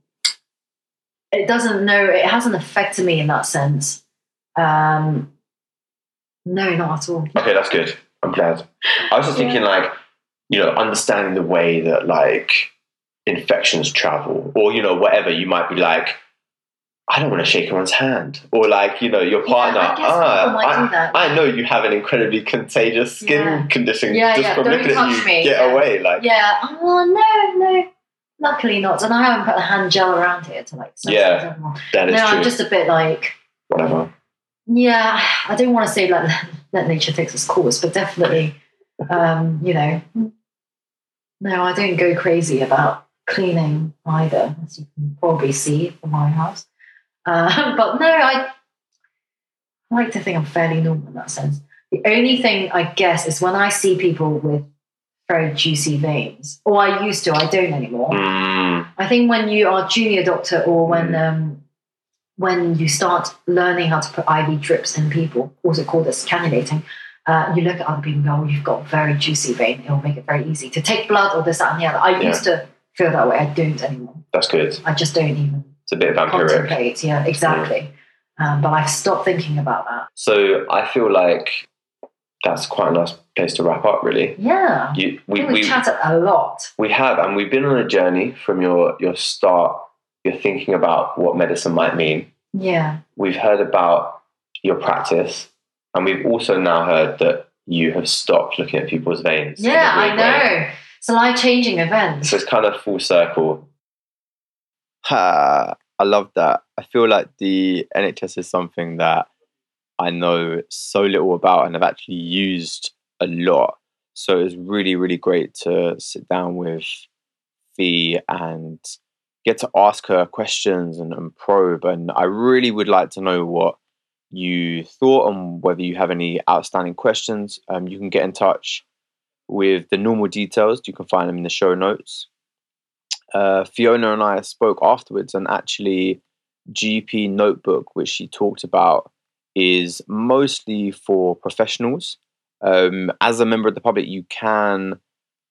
it doesn't know. It hasn't affected me in that sense. Um, no, not at all. okay, that's good. I'm glad. I was just thinking, like, you know, understanding the way that like infections travel, or you know, whatever. You might be like, I don't want to shake anyone's hand, or like, you know, your Yeah, partner. I ah, I. I know you have an incredibly contagious skin Yeah. condition Yeah, just yeah, from don't looking at you. me, Get yeah. away, like, Yeah. Oh no, no. Luckily not. And I haven't put a hand gel around here to like. Yeah, that is No, true. I'm just a bit like. Whatever. Yeah, I don't want to say like let nature take its course, but definitely, um, you know, no, I don't go crazy about cleaning either, as you can probably see from my house. Uh, [LAUGHS] but no, I, I like to think I'm fairly normal in that sense. The only thing I guess is when I see people with very juicy veins, or I used to, I don't anymore. Mm, I think when you are junior doctor or when um, when you start learning how to put IV drips in people, also called as cannulating, uh, you look at other people and go, oh, you've got very juicy vein. It'll make it very easy to take blood or this, that, and the other. I Yeah. used to feel that way. I don't anymore. that's good. I just don't even It's a bit vampiric. contemplate. Yeah, exactly. Um, but I've stopped thinking about that. So I feel like that's quite a nice place to wrap up. Really, Yeah. you, we we've chatted a lot. we have, and we've been on a journey from your your start. You're thinking about what medicine might mean. Yeah. We've heard about your practice, and we've also now heard that you have stopped looking at people's veins. Yeah, I know. way. It's a life changing event. So it's kind of full circle. Ha, I love that. I feel like the NHS is something that I know so little about and have actually used a lot. So it was really, really great to sit down with Fee and get to ask her questions and, and probe. And I really would like to know what you thought and whether you have any outstanding questions. Um, you can get in touch with the normal details. You can find them in the show notes uh, Fiona and I spoke afterwards, and actually, GP Notebook, which she talked about, is mostly for professionals. Um, as a member of the public, you can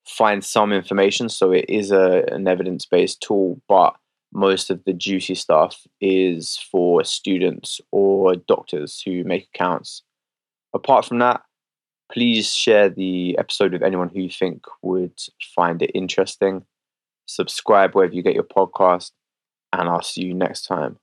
find some information, so it is a, an evidence based tool, but most of the juicy stuff is for students or doctors who make accounts. Apart from that, please share the episode with anyone who you think would find it interesting subscribe wherever you get your podcast, and I'll see you next time.